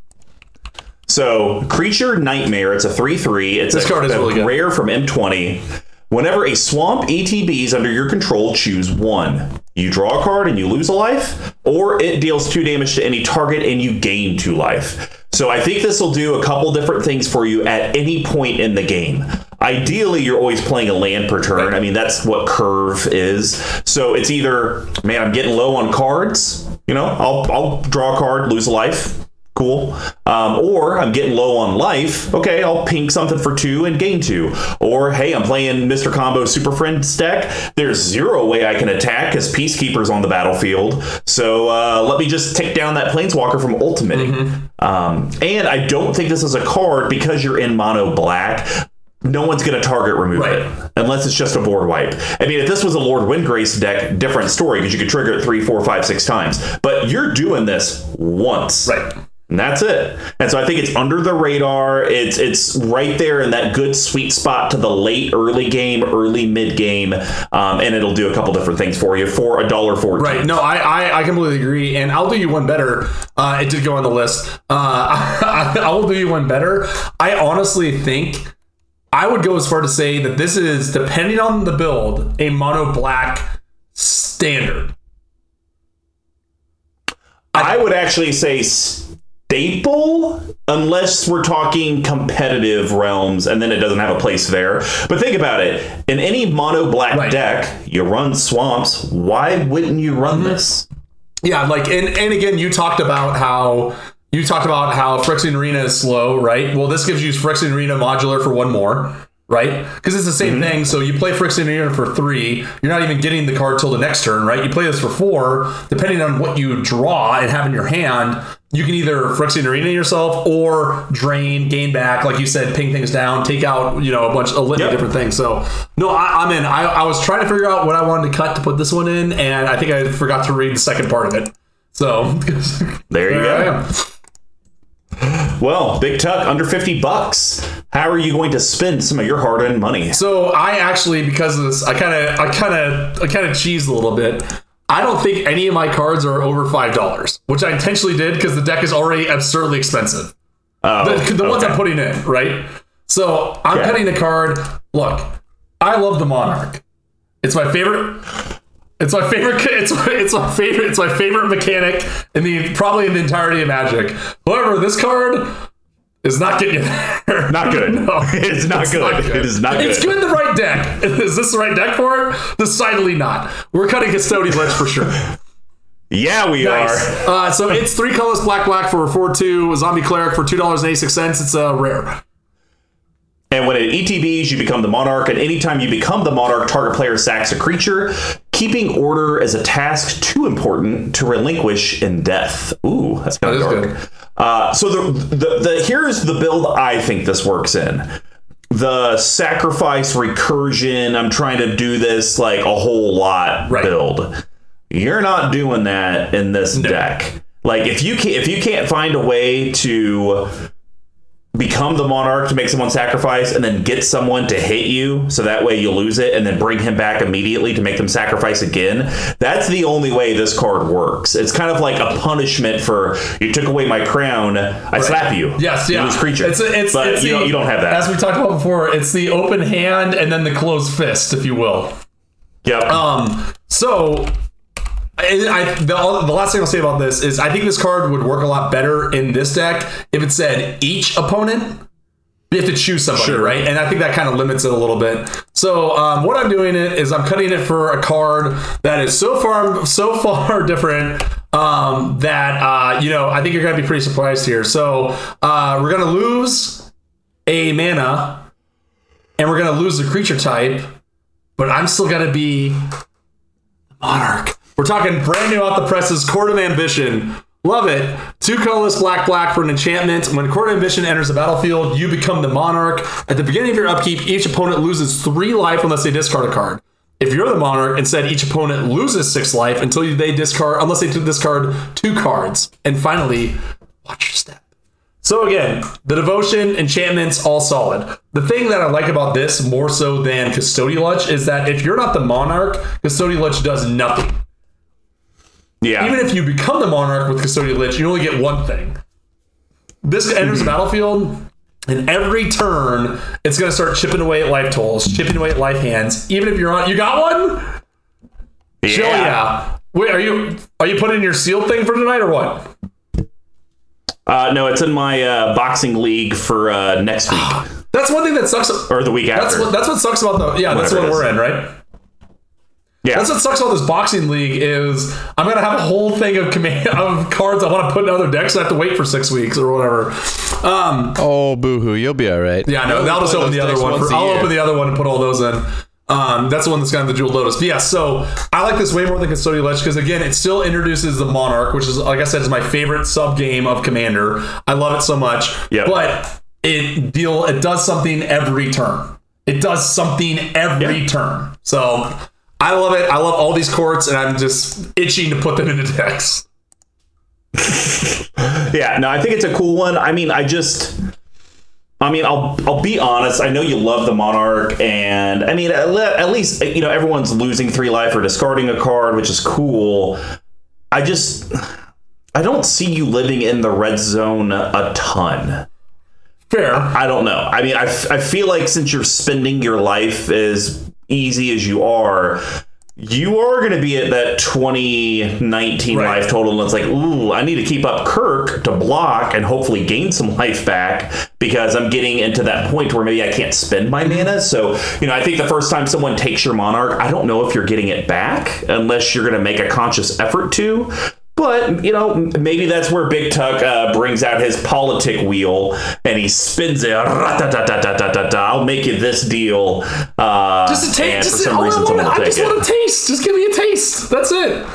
So, Creature Nightmare. It's a 3 3. It's This a, card is a really good. rare from M20. Whenever a swamp ETB is under your control, choose one. You draw a card and you lose a life, or it deals two damage to any target and you gain two life. So I think this will do a couple different things for you at any point in the game. Ideally, you're always playing a land per turn. I mean, that's what curve is. So it's either, man, I'm getting low on cards. You know, I'll I'll draw a card, lose a life. Cool. Um, or I'm getting low on life. Okay, I'll pink something for two and gain two. Or hey, I'm playing Mr. Combo Super Friends deck. There's zero way I can attack because Peacekeeper's on the battlefield. So uh, let me just take down that Planeswalker from Ultimating. Um, and I don't think this is a card because you're in mono black. No one's going to target remove Right. it unless it's just a board wipe. I mean, if this was a Lord Windgrace deck, different story because you could trigger it three, four, five, six times. But you're doing this once. right. And that's it. And so I think it's under the radar. It's it's right there in that good sweet spot to the late early game, early mid game, um, and it'll do a couple different things for you for a dollar fourteen. Right. No, I, I, I completely agree. And I'll do you one better. Uh, it did go on the list. Uh, I, I will do you one better. I honestly think I would go as far to say that this is, depending on the build, a mono black standard. I would actually say staple, unless we're talking competitive realms, and then it doesn't have a place there. But think about it: in any mono black Right. deck, you run swamps. Why wouldn't you run Mm-hmm. this? Yeah, like and, and again, you talked about how you talked about how Phyrexian Arena is slow, right? Well, this gives you Phyrexian Arena modular for one more, right? Because it's the same mm-hmm. thing. So you play Phyrexian Arena for three, you're not even getting the card till the next turn, right? You play this for four, depending on what you draw and have in your hand. You can either Phyrexian Arena yourself or drain, gain back, like you said, ping things down, take out, you know, a bunch, a litany Yep. of different things. So, no, I, I'm in. I, I was trying to figure out what I wanted to cut to put this one in, and I think I forgot to read the second part of it. So, There you go. Well, Big Tuck, under 50 bucks. How are you going to spend some of your hard earned money? So I actually, because of this, I kind of, I kind of, I kind of cheesed a little bit. I don't think any of my cards are over five dollars, which I intentionally did because the deck is already absurdly expensive. Oh, the, the ones. I'm putting in, right? So I'm Okay. cutting the card. Look, I love the Monarch. It's my favorite. It's my favorite. It's it's my favorite. It's my favorite mechanic in the probably in the entirety of Magic. However, this card is not getting you there. Not good. No, It's not good. It is not It's good. good in the right deck. Is this the right deck for it? Decidedly not. We're cutting Custodi Lich for sure. Yeah, we Nice. are. Uh, so it's three colors, black, black for four two. Zombie cleric for two dollars and eighty six cents. It's a uh, rare. And when it ETBs, you become the monarch. And anytime you become the monarch, target player sacks a creature. Keeping order is a task too important to relinquish in death. Ooh, that's kind That of is dark. good. Uh, so the, the the here's the build I think this works in. the sacrifice recursion, I'm trying to do this like a whole lot Right. build. You're not doing that in this deck. Like if you can if you can't find a way to become the monarch to make someone sacrifice and then get someone to hit you so that way you lose it and then bring him back immediately to make them sacrifice again. That's the only way this card works. It's kind of like a punishment for you took away my crown i slap you. Yes, you yeah. lose creature. It's, it's, but it's you, the- don't, you don't have that. As we talked about before, it's the open hand and then the closed fist, if you will. yep. Um, so I, I the, all- the last thing I'll say about this is I think this card would work a lot better in this deck if it said each opponent. You have to choose somebody, Sure. right? And I think that kind of limits it a little bit. So um, what I'm doing it is I'm cutting it for a card that is so far so far different um, that uh, you know I think you're gonna be pretty surprised here. So uh, we're gonna lose a mana, and we're gonna lose the creature type, but I'm still gonna be the Monarch. We're talking brand new off the presses, Court of Ambition. Love it. Two colorless black black for an enchantment. When Court of Ambition enters the battlefield, you become the Monarch. At the beginning of your upkeep, each opponent loses three life unless they discard a card. If you're the Monarch, instead each opponent loses six life until they discard, unless they discard two cards. And finally, watch your step. So again, the devotion, enchantments, all solid. The thing that I like about this more so than Custodi Lich is that if you're not the Monarch, Custodi Lich does nothing. Yeah Even if you become the Monarch with Custodi Lich, you only get one thing. This enters the battlefield, and every turn, it's going to start chipping away at life tolls, chipping away at life hands. Even if you're on, you got one? yeah. Yeah. Wait, are you are you putting your seal thing for tonight or what? Uh, no it's in my uh, boxing league for uh, next week That's one thing that sucks. or the week That's after what that's what sucks about the yeah. That's what we're in, right? Yeah That's what sucks about this boxing league is I'm gonna have a whole thing of command of cards I want to put in other decks. I have to wait for six weeks or whatever. Um, Oh, boohoo! You'll be all right. yeah, no, I'll just open the other one. once For, a I'll year. open the other one and put all those in. Um, that's the one that's kind of the jeweled lotus. But yeah, so I like this way more than Custodi Lich because again, it still introduces the Monarch, which is like I said, is my favorite sub game of Commander. I love it so much. Yep. But it deal it does something every turn. It does something every Yeah. turn. So I love it. I love all these courts, and I'm just itching to put them into decks. Yeah, no, I think it's a cool one. I mean, I just, I mean, I'll I'll be honest. I know you love the Monarch, and I mean, at, le- at least you know everyone's losing three life or discarding a card, which is cool. I just, I don't see you living in the red zone a ton. Fair. I don't know. I mean, I, f- I feel like since you're spending your life as easy as you are, you are going to be at that 2019 Right. life total. And it's like, ooh, I need to keep up K'rrik to block and hopefully gain some life back because I'm getting into that point where maybe I can't spend my mm-hmm. mana. So, you know, I think the first time someone takes your Monarch, I don't know if you're getting it back unless you're going to make a conscious effort to. But you know, maybe that's where Big Tuck uh, brings out his politic wheel and he spins it. I'll make you this deal. Uh, Just a taste. Just for some all I, reason, someone will I take just it. want a taste. Just give me a taste. That's it.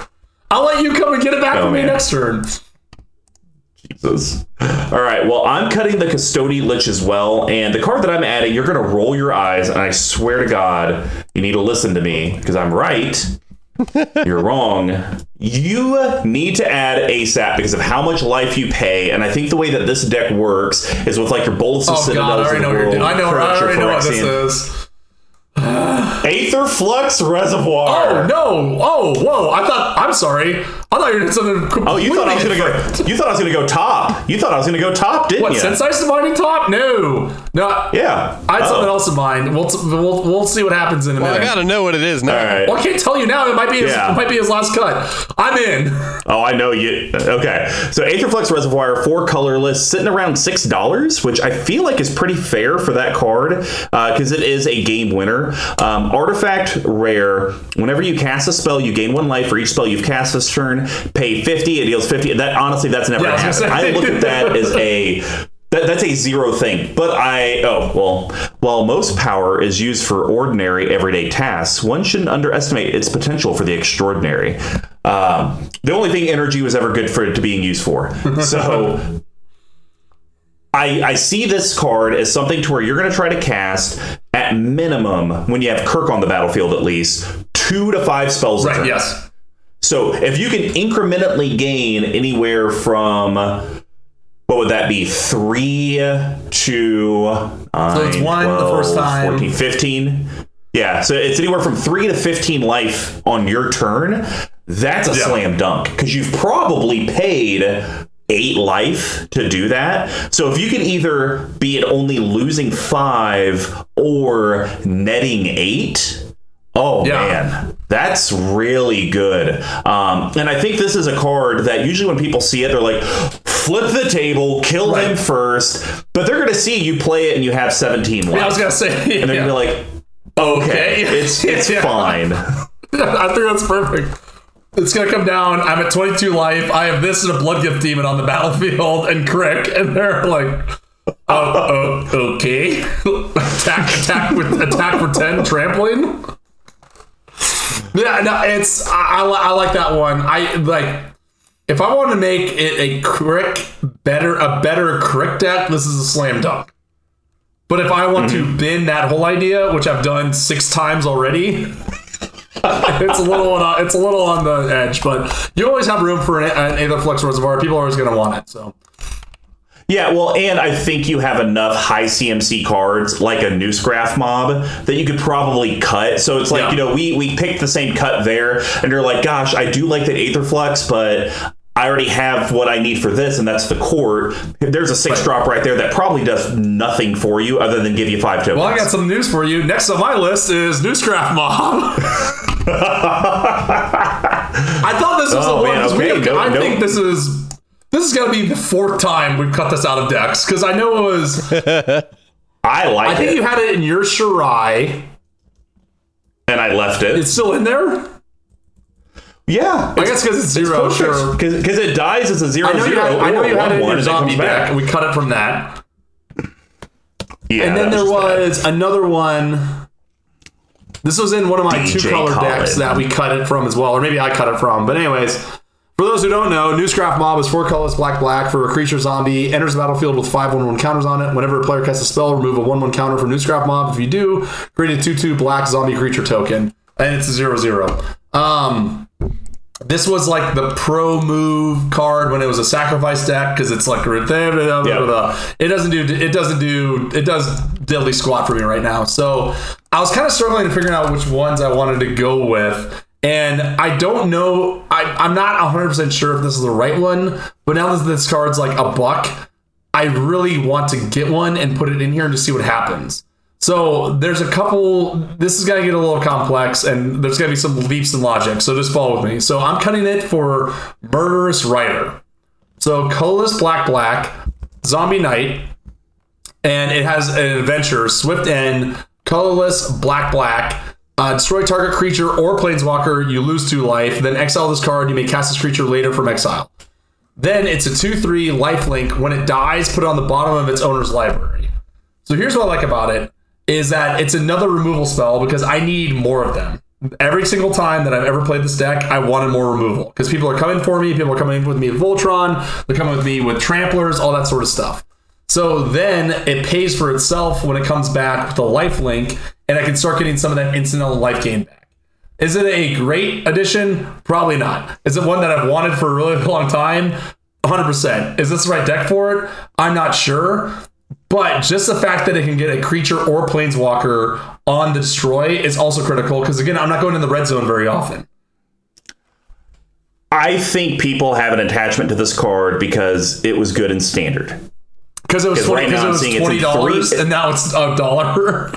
I'll let you come and get it back Oh, from me man. next turn. Jesus. All right. Well, I'm cutting the Custodi Lich as well, and the card that I'm adding, you're gonna roll your eyes, and I swear to God, you need to listen to me because I'm right. You're wrong. You need to add ASAP because of how much life you pay, and I think the way that this deck works is with like your Bolts of Oh Citadels god, I already know what you're doing. I know. I already know what this is. Aetherflux Reservoir. Oh no! Oh whoa! I thought. I'm sorry. I thought you did something. Completely Oh, you thought I was gonna different. go. You thought I was gonna go top. You thought I was gonna go top, didn't you? What? you? Sensei's divining top? No, no. yeah. I had Oh. something else in mind. We'll, we'll we'll see what happens in a Well, I gotta know what it is now. All right. well, I can't tell you now. It might be his, Yeah. it might be his last cut. I'm in. Oh, I know you. Okay, so Aetherflux Reservoir, four colorless, sitting around six dollars, which I feel like is pretty fair for that card because it is a game winner. Um, artifact rare. Whenever you cast a spell, you gain one life for each spell you've cast this turn. Pay fifty. It deals fifty. That honestly, that's never Yeah, I gonna was happen. gonna I look at that as a. That, that's a zero thing. But I, oh, well, while most power is used for ordinary everyday tasks, one shouldn't underestimate its potential for the extraordinary. Um, the only thing energy was ever good for it to being used for. So I, I see this card as something to where you're going to try to cast at minimum when you have K'rrik on the battlefield at least two to five spells. Right. Yes. So if you can incrementally gain anywhere from what would that be? Three to nine, it's one the first time. 14, 15. Yeah, so it's anywhere from three to 15 life on your turn. That's a Yeah. slam dunk because you've probably paid eight life to do that. So if you can either be at only losing five or netting eight, oh Yeah. man, that's really good. Um, and I think this is a card that usually when people see it, they're like, flip the table, kill him first. But they're going to see you play it and you have 17 life. I was gonna say. and they're yeah. to be like, okay, Okay. it's, it's Yeah. fine. I think that's perfect. It's gonna come down. I'm at 22 life. I have this and a bloodgift demon on the battlefield, and K'rrik, and they're like, "Oh, oh okay." attack, attack with attack for 10, trampling. Yeah, no, it's I, I, I like that one. I like if I want to make it a K'rrik better, a better K'rrik deck. This is a slam dunk. But if I want to mm-hmm. bend that whole idea, which I've done six times already, it's a little on it's a little on the edge, but you always have room for an, an Aetherflux Reservoir. People are always going to want it. So Yeah, well, and I think you have enough high CMC cards like a Noosegraf mob that you could probably cut. So it's like, Yeah. you know, we we picked the same cut there, and you're like, gosh, I do like that Aetherflux, but I already have what I need for this, and that's the court. There's a six drop right there that probably does nothing for you other than give you five tokens. well, I got some news for you. Next on my list is Noosegraf Mob. I thought this was Oh, the one. man, okay, have- no- I no. think this is this is going to be the fourth time we've cut this out of decks because I know it was. I like I think it, you had it in your Shirei. and I left it. It's still in there. Yeah, I guess because it's zero. Sure. because it dies as a zero I know you zero. had, I know you had one, your zombie deck. We cut it from that. Yeah, and then there just bad. was another one. This was in one of my DJ two color decks that we cut it from as well, or maybe I cut it from. But anyways, for those who don't know, Noosegraf Mob is four colors, black, black. For a creature zombie, enters the battlefield with five one one counters on it. Whenever a player casts a spell, remove a one one counter from Noosegraf Mob. If you do, create a two two black zombie creature token, and it's a zero zero. Um, this was like the pro move card when it was a sacrifice deck because it's like it doesn't do it doesn't do it does deadly squat for me right now. So I was kind of struggling to figure out which ones I wanted to go with. And I don't know. I, I'm not 100% sure if this is the right one. But now that this card's like a buck, I really want to get one and put it in here and just see what happens. So there's a couple. This is gonna get a little complex, and there's gonna be some leaps in logic. So just follow with me. So I'm cutting it for murderous rider. So colorless black black zombie knight, and it has an adventure swift end colorless black black. Uh, destroy target creature or planeswalker. You lose two life. Then exile this card. You may cast this creature later from exile. Then it's a 2 3 life link. When it dies, put it on the bottom of its owner's library. So here's what I like about it is that it's another removal spell because I need more of them. Every single time that I've ever played this deck, I wanted more removal because people are coming for me. People are coming with me with Voltron. They're coming with me with Tramplers, all that sort of stuff. So then it pays for itself when it comes back with a life link, and I can start getting some of that incidental life gain back. Is it a great addition? Probably not. Is it one that I've wanted for a really long time? 100%. Is this the right deck for it? I'm not sure. But just the fact that it can get a creature or planeswalker on the destroy is also critical because, again, I'm not going in the red zone very often. I think people have an attachment to this card because it was good in standard. Because it was, 'Cause right 20, now I'm because seeing it was $20 three- and now it's a dollar.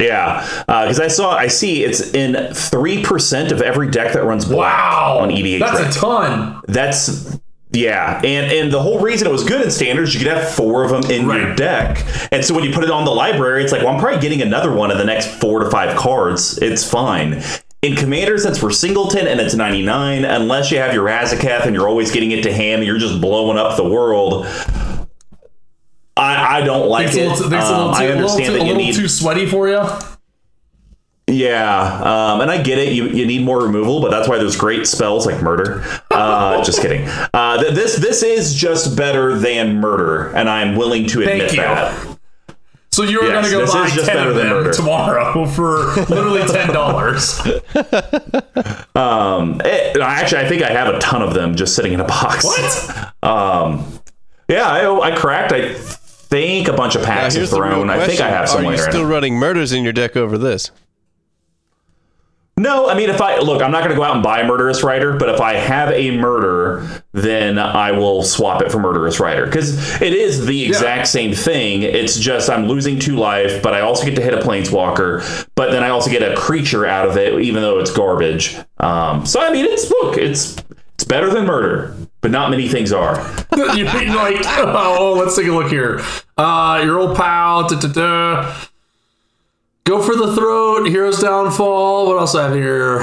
Yeah, uh, because I saw, I see it's in three percent of every deck that runs black wow. on EDH. That's a ton. That's yeah, and and the whole reason it was good in standards, you could have four of them in your deck, and so when you put it on the library, it's like, well, I'm probably getting another one in the next four to five cards. It's fine. In Commander, since we're singleton and it's 99, unless you have your Razaketh and you're always getting it to hand and you're just blowing up the world, I, I don't like It's a it. little, too, it's a Um, little, too, I a little, understand a that you little need too sweaty for you. Yeah, um, and I get it. You, you need more removal, but that's why there's great spells like murder. Uh, just kidding. Uh, th- this this is just better than murder, and I'm willing to admit Thank you. that. So you're Yes, gonna go buy is just ten better of than them murder. tomorrow for literally ten dollars. Um, eh, actually, I think I have a ton of them just sitting in a box. what? Um, yeah, I, I cracked. I think a bunch of Now, packs of here's the real thrown. I think I question. have some Are you later. still running murders in your deck over this? No, I mean, if I look, I'm not going to go out and buy a murderous rider, but if I have a murder, then I will swap it for murderous rider because it is the exact same thing. It's just I'm losing two life, but I also get to hit a planeswalker, but then I also get a creature out of it, even though it's garbage. Um, so I mean, it's look, it's it's better than murder, but not many things are. you mean like oh let's take a look here. Uh your old pal. Da, da, da. Go for the throat. Heroes downfall. What else I have here?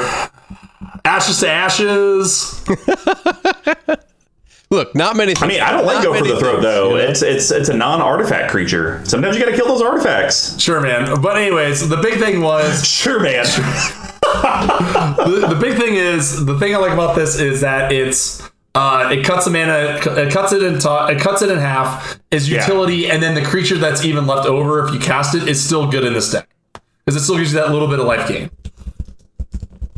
Ashes to ashes. Look, not many. I mean, I don't like go for the throat though. It's it's it's a non-artifact creature. Sometimes you got to kill those artifacts. Sure, man. But anyways, the big thing was Sure, man. the, the big thing is the thing I like about this is that it's uh, it cuts the mana, it cuts it in to, it cuts it in half. Is Yeah. utility, and then the creature that's even left over if you cast it is still good in this deck because it still gives you that little bit of life gain.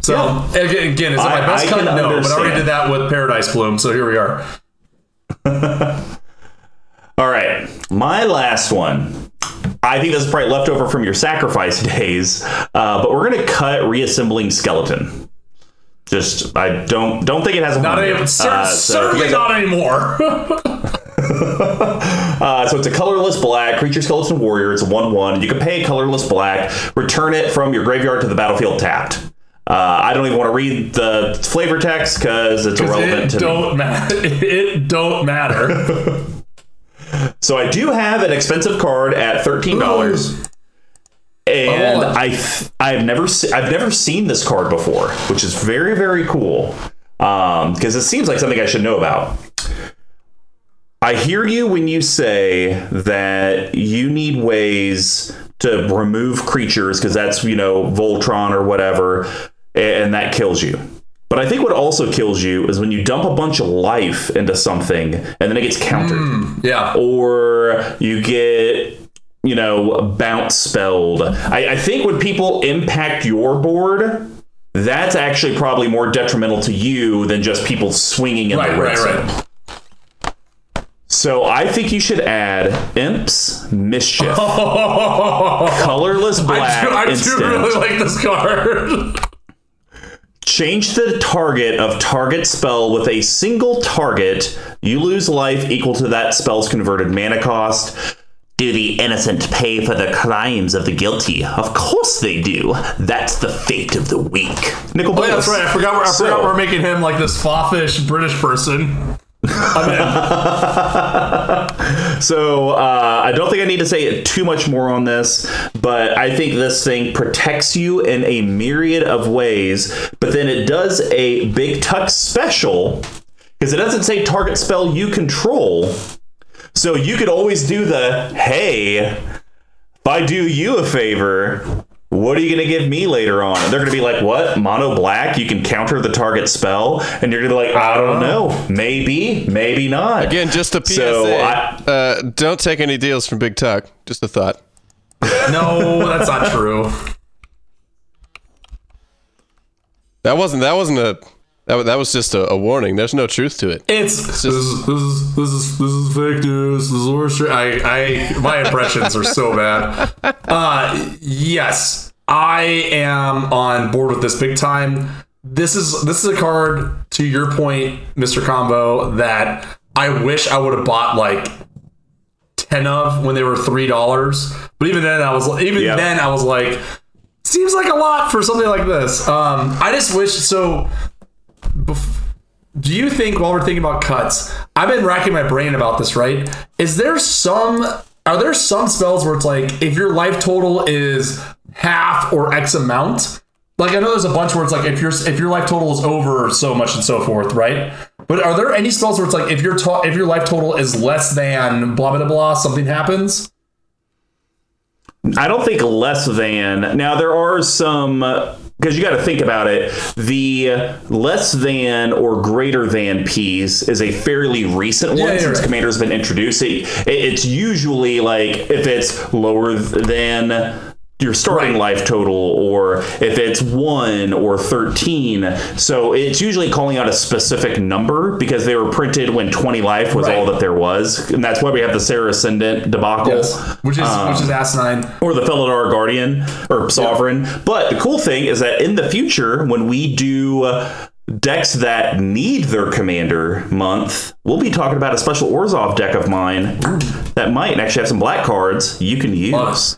So Yeah. again, again, is it I- my best I cut? No, but I already did that with Paradise Plume. So here we are. All right, my last one. I think this is probably leftover from your sacrifice days, uh, but we're gonna cut reassembling skeleton. Just I don't don't think it has a Not any, Uh, so certainly not anymore. Uh, so it's a colorless black creature skeleton warrior. It's a one-one. You can pay colorless black. Return it from your graveyard to the battlefield tapped. Uh, I don't even want to read the flavor text because it's irrelevant it to me. don't matter. It don't matter. So I do have an expensive card at thirteen dollars, and Oh. I th- I've never se- I've never seen this card before, which is very very cool because it seems like something I should know about. I hear you when you say that you need ways to remove creatures because that's you know Voltron or whatever, and that kills you. But I think what also kills you is when you dump a bunch of life into something and then it gets countered hmm, yeah. or you get you know bounce spelled I, I think when people impact your board that's actually probably more detrimental to you than just people swinging in Right, the red right, right. So i think you should add imps mischief colorless black I do, I do really like this card. Change the target of target spell with a single target. You lose life equal to that spell's converted mana cost. Do the innocent pay for the crimes of the guilty? Of course they do. That's the fate of the weak. Nickel Oh, yeah, that's right. I forgot. We're, I So- forgot we're making him like this foppish British person. So uh, I don't think I need to say too much more on this, but I think this thing protects you in a myriad of ways. But then it does a big tuck special because it doesn't say target spell you control. So you could always do the hey, if I do you a favor. What are you going to give me later on? And they're going to be like, what? Mono black? You can counter the target spell? And you're going to be like, I don't know. Maybe, maybe not. Again, just a PSA. So, I- uh, don't take any deals from Big Tuck. Just a thought. No, that's not true. That wasn't. That wasn't a. That, that was just a, a warning. There's no truth to it. It's this is this is this is this is fake news. This is horse. I I my impressions are so bad. Uh, yes, I am on board with this big time. This is this is a card to your point, Mister Combo, that I wish I would have bought like ten of when they were three dollars. But even then, I was even Yep. then I was like, seems like a lot for something like this. Um, I just wish so. Bef- do you think while we're thinking about cuts, I've been racking my brain about this, right? Is there some are there some spells where it's like if your life total is half or X amount? Like I know there's a bunch where it's like if your if your life total is over so much and so forth, right? But are there any spells where it's like if your if your life total is less than blah blah blah something happens? I don't think less than. Now there are some because you got to think about it. The less than or greater than piece is a fairly recent one Yeah, since right. Commander's been introduced. It, it's usually like if it's lower than your starting Right. life total or if it's 1 or 13 so it's usually calling out a specific number because they were printed when 20 life was Right. all that there was and that's why we have the Serra Ascendant debacle Yes. Which is which is asinine. or the Felidar Guardian or Sovereign. But the cool thing is that in the future, when we do uh, decks that need their commander month, we'll be talking about a special Orzhov deck of mine that might actually have some black cards you can use.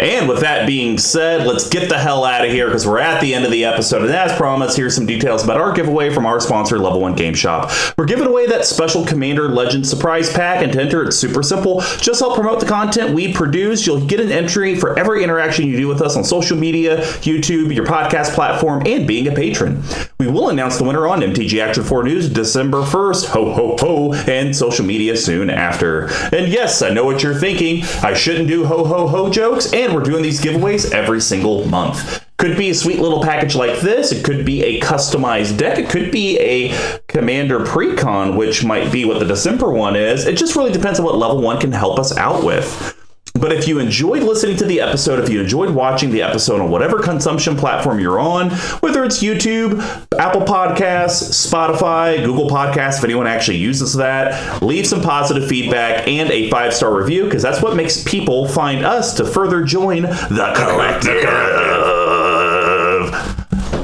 And with that being said, let's get the hell out of here because we're at the end of the episode. And as promised, here's some details about our giveaway from our sponsor, Level 1 Game Shop. We're giving away that special Commander Legend surprise pack, and to enter, it's super simple. Just help promote the content we produce. You'll get an entry for every interaction you do with us on social media, YouTube, your podcast platform, and being a patron. We will announce the winner on MTG Action 4 News December 1st. Ho, ho, ho, and social media soon after. And yes, I know what you're thinking. I shouldn't do ho, ho, ho jokes, and we're doing these giveaways every single month. Could be a sweet little package like this. It could be a customized deck. It could be a Commander Precon, which might be what the December one is. It just really depends on what level one can help us out with. But if you enjoyed listening to the episode, if you enjoyed watching the episode on whatever consumption platform you're on, whether it's YouTube, Apple Podcasts, Spotify, Google Podcasts, if anyone actually uses that, leave some positive feedback and a five star review because that's what makes people find us to further join the collective.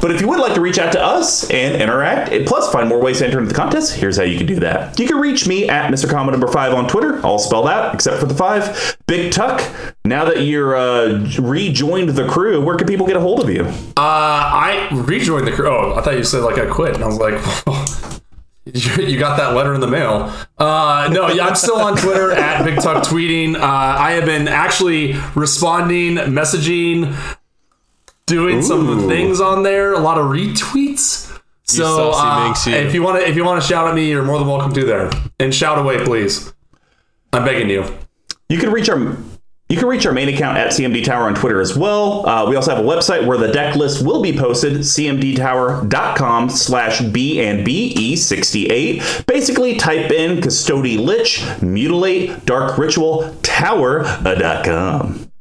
But if you would like to reach out to us and interact, and plus find more ways to enter into the contest, here's how you can do that. You can reach me at Mr. Comma number five on Twitter, all spelled out except for the five. Big Tuck, now that you're uh, rejoined the crew, where can people get a hold of you? Uh, I rejoined the crew. Oh, I thought you said like I quit, and I was like, you you got that letter in the mail. Uh, no, yeah, I'm still on Twitter at Big Tuck tweeting. Uh, I have been actually responding, messaging, doing some Ooh. things on there. A lot of retweets. So saucy uh, you. if you want to, if you want to shout at me, you're more than welcome to there. And shout away, please. I'm begging you. You can reach our you can reach our main account at CMD Tower on Twitter as well. Uh, we also have a website where the deck list will be posted, cmdtower.com slash B and BE68. Basically, type in Custodi Lich, Mutilate, Dark Ritual, Tower.com.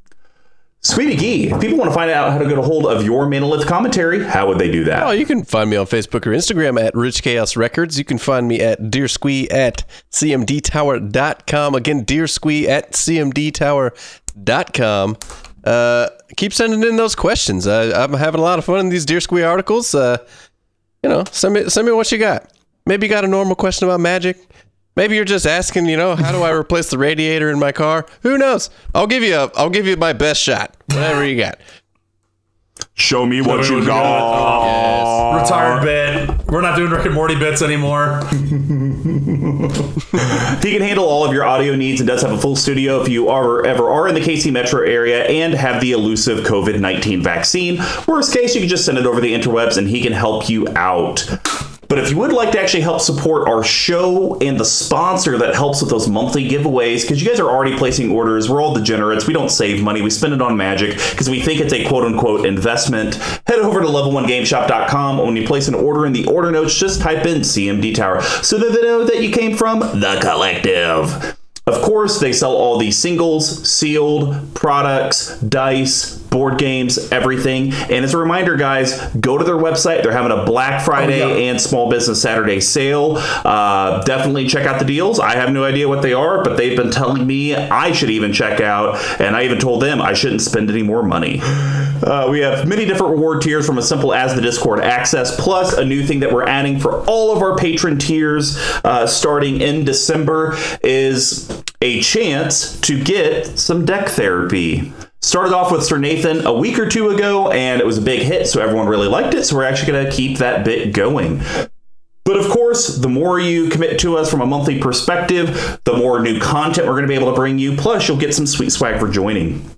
Squeeby Gee, if people want to find out how to get a hold of your Manolith commentary, how would they do that? Oh, you can find me on Facebook or Instagram at Rich Chaos Records. You can find me at Deersquee at cmdtower.com. Again, Deersquee at cmdtower.com. Uh, keep sending in those questions. Uh, I'm having a lot of fun in these Deersquee articles. Uh, you know, send me send me what you got. Maybe you got a normal question about magic. Maybe you're just asking, you know, how do I replace the radiator in my car? Who knows? I'll give you a I'll give you my best shot. Whatever you got. Show me what Show me you what you got. Retired bit. We're not doing Rick and Morty bits anymore. He can handle all of your audio needs and does have a full studio if you are ever are in the KC metro area and have the elusive COVID 19 vaccine. Worst case, you can just send it over the interwebs and he can help you out. But if you would like to actually help support our show and the sponsor that helps with those monthly giveaways, because you guys are already placing orders, we're all degenerates. We don't save money, we spend it on magic because we think it's a quote unquote investment. Head over to level1gameshop.com. When you place an order in the order notes, just type in CMD Tower so that they know that you came from the collective. Of course, they sell all these singles, sealed products, dice, board games, everything. And as a reminder, guys, go to their website. They're having a Black Friday Oh, yeah. and Small Business Saturday sale. Uh, definitely check out the deals. I have no idea what they are, but they've been telling me I should even check out. And I even told them I shouldn't spend any more money. Uh, we have many different reward tiers from as simple as the Discord access, plus a new thing that we're adding for all of our patron tiers uh, starting in December is a chance to get some deck therapy. Started off with Sir Nathan a week or two ago, and it was a big hit, so everyone really liked it. So we're actually going to keep that bit going. But of course, the more you commit to us from a monthly perspective, the more new content we're going to be able to bring you. Plus, you'll get some sweet swag for joining.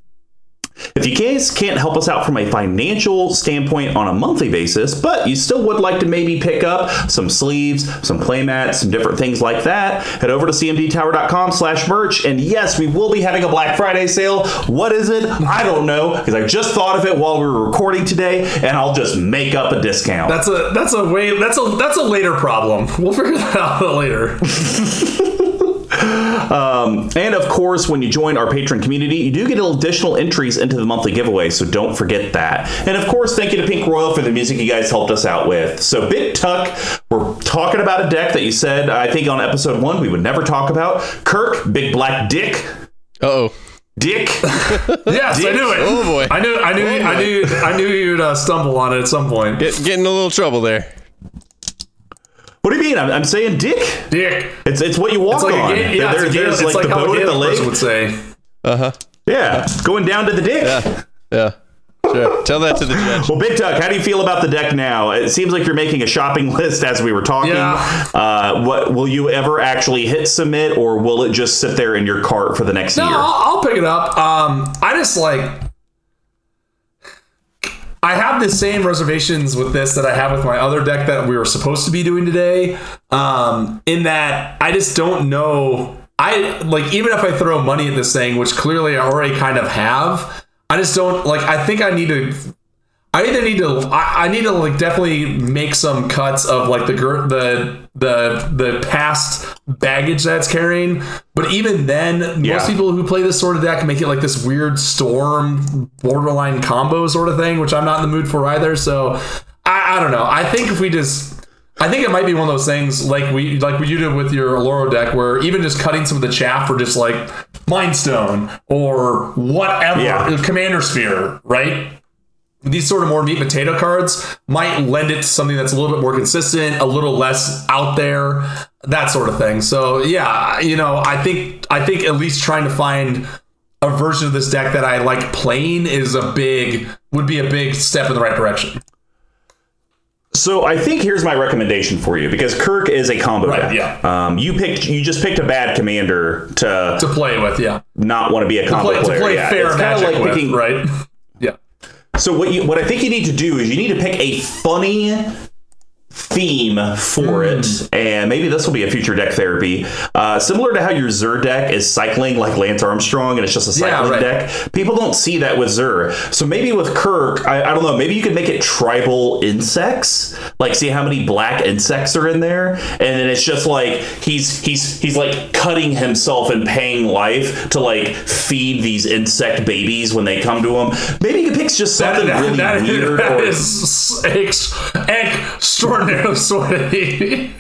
If you guys can't help us out from a financial standpoint on a monthly basis, but you still would like to maybe pick up some sleeves, some playmats, some different things like that, head over to cmdtower.com slash merch. And yes, we will be having a Black Friday sale. What is it? I don't know, because I just thought of it while we were recording today, and I'll just make up a discount. That's a that's a way that's a that's a later problem. We'll figure that out later. Um, and of course, when you join our patron community, you do get additional entries into the monthly giveaway, so don't forget that. And of course, thank you to Pink Royal for the music you guys helped us out with. So, Big Tuck, we're talking about a deck that you said, I think on episode one, we would never talk about. K'rrik, Big Black Dick. Uh oh. Dick. Yes, I knew it. Oh, boy. I knew I knew Oh, I knew I knew you'd uh, stumble on it at some point. Get, getting in a little trouble there. What do you mean? I'm, I'm saying dick. Dick. It's it's what you walk It's like on. a game, yeah, There- it's, a there's it's like, like the how a boat and the Gaelic lake. would say. Uh huh. Yeah, going down to the dick. Yeah. Yeah. Sure. Tell that to the judge. Well, Big Tuck, how do you feel about the deck now? It seems like you're making a shopping list as we were talking. Yeah. Uh, what will you ever actually hit submit, or will it just sit there in your cart for the next No, year? I'll, I'll pick it up. Um, I just like. I have the same reservations with this that I have with my other deck that we were supposed to be doing today. Um, in that I just don't know. I like even if I throw money at this thing, which clearly I already kind of have. I just don't like. I think I need to I either need to I, I need to like definitely make some cuts of like the the the the past baggage that's carrying. But even then, Yeah. most people who play this sort of deck make it like this weird storm borderline combo sort of thing, which I'm not in the mood for either. So I, I don't know. I think if we just I think it might be one of those things like we like what you did with your Aloro deck, where even just cutting some of the chaff for just like Mind Stone or whatever, Yeah. Commander Sphere, right? These sort of more meat potato cards might lend it to something that's a little bit more consistent, a little less out there, that sort of thing. So yeah, you know, I think I think at least trying to find a version of this deck that I like playing is a big would be a big step in the right direction. So I think here's my recommendation for you because K'rrik is a combo Right, deck. yeah. Um, you picked you just picked a bad commander to To play with, yeah. not want to be a combo Play, to play yeah. fair it's magic like with, picking right? So what you what I think you need to do is you need to pick a funny theme for Hmm. it, and maybe this will be a future deck therapy. Uh, similar to how your Zur deck is cycling like Lance Armstrong, and it's just a Yeah, cycling right. deck. People don't see that with Zur. So maybe with K'rrik, I, I don't know. Maybe you could make it tribal insects. Like see how many black insects are in there, and then it's just like he's he's he's like cutting himself and paying life to like feed these insect babies when they come to him. Maybe he picks just something That- really that- weird that or is extraordinarily sweaty.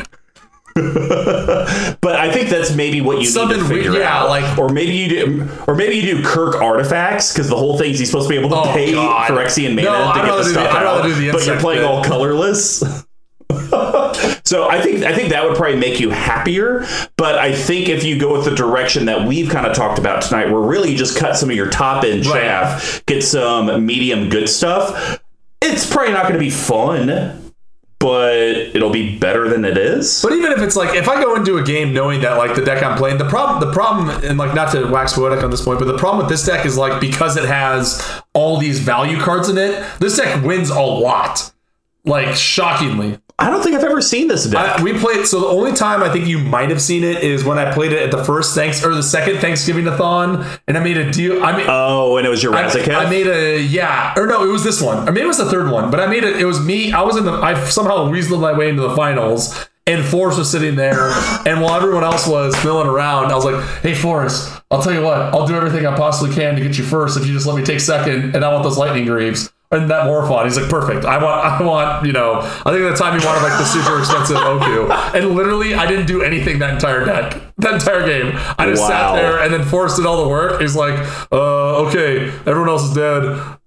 But I think that's maybe what you Something need to we- figure yeah, out. like- or maybe you do, or maybe you do K'rrik artifacts because the whole thing's he's supposed to be able to Oh, pay God. Phyrexian mana No, to I'd get the do the- stuff out, the but you're playing bit. all colorless. so I think I think that would probably make you happier. But I think if you go with the direction that we've kind of talked about tonight, where really you just cut some of your top end Right. chaff, get some medium good stuff. It's probably not going to be fun, but it'll be better than it is. But even if it's like if I go into a game knowing that like the deck I'm playing, the problem the problem and like not to wax poetic on this point, but the problem with this deck is like because it has all these value cards in it, this deck wins a lot. Like shockingly. I don't think I've ever seen this deck. I, we played so the only time I think you might have seen it is when I played it at the first thanks or the second Thanksgiving a thon and I made a deal I mean Oh, and it was your I, I made a yeah, or no, it was this one. Or maybe it was the third one, but I made it. It was me. I was in the. I somehow weaseled my way into the finals, and Forrest was sitting there, and while everyone else was milling around, I was like, "Hey, Forrest, I'll tell you what. I'll do everything I possibly can to get you first if you just let me take second, and I want those lightning greaves." And that Morphon, he's like, perfect. I want, I want, you know, I think at the time he wanted like the super expensive Oku. And literally, I didn't do anything that entire deck, that entire game. I just Wow. sat there and then Forrest did all the work. He's like, uh, okay, everyone else is dead.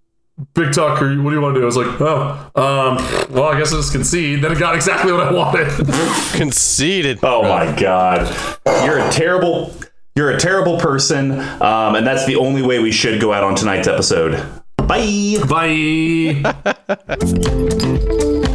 Big Tucker, what do you want to do? I was like, oh, um, well, I guess I just concede. Then it got exactly what I wanted. Conceded. Oh my god. You're a terrible you're a terrible person. Um, and that's the only way we should go out on tonight's episode. Bye. Bye.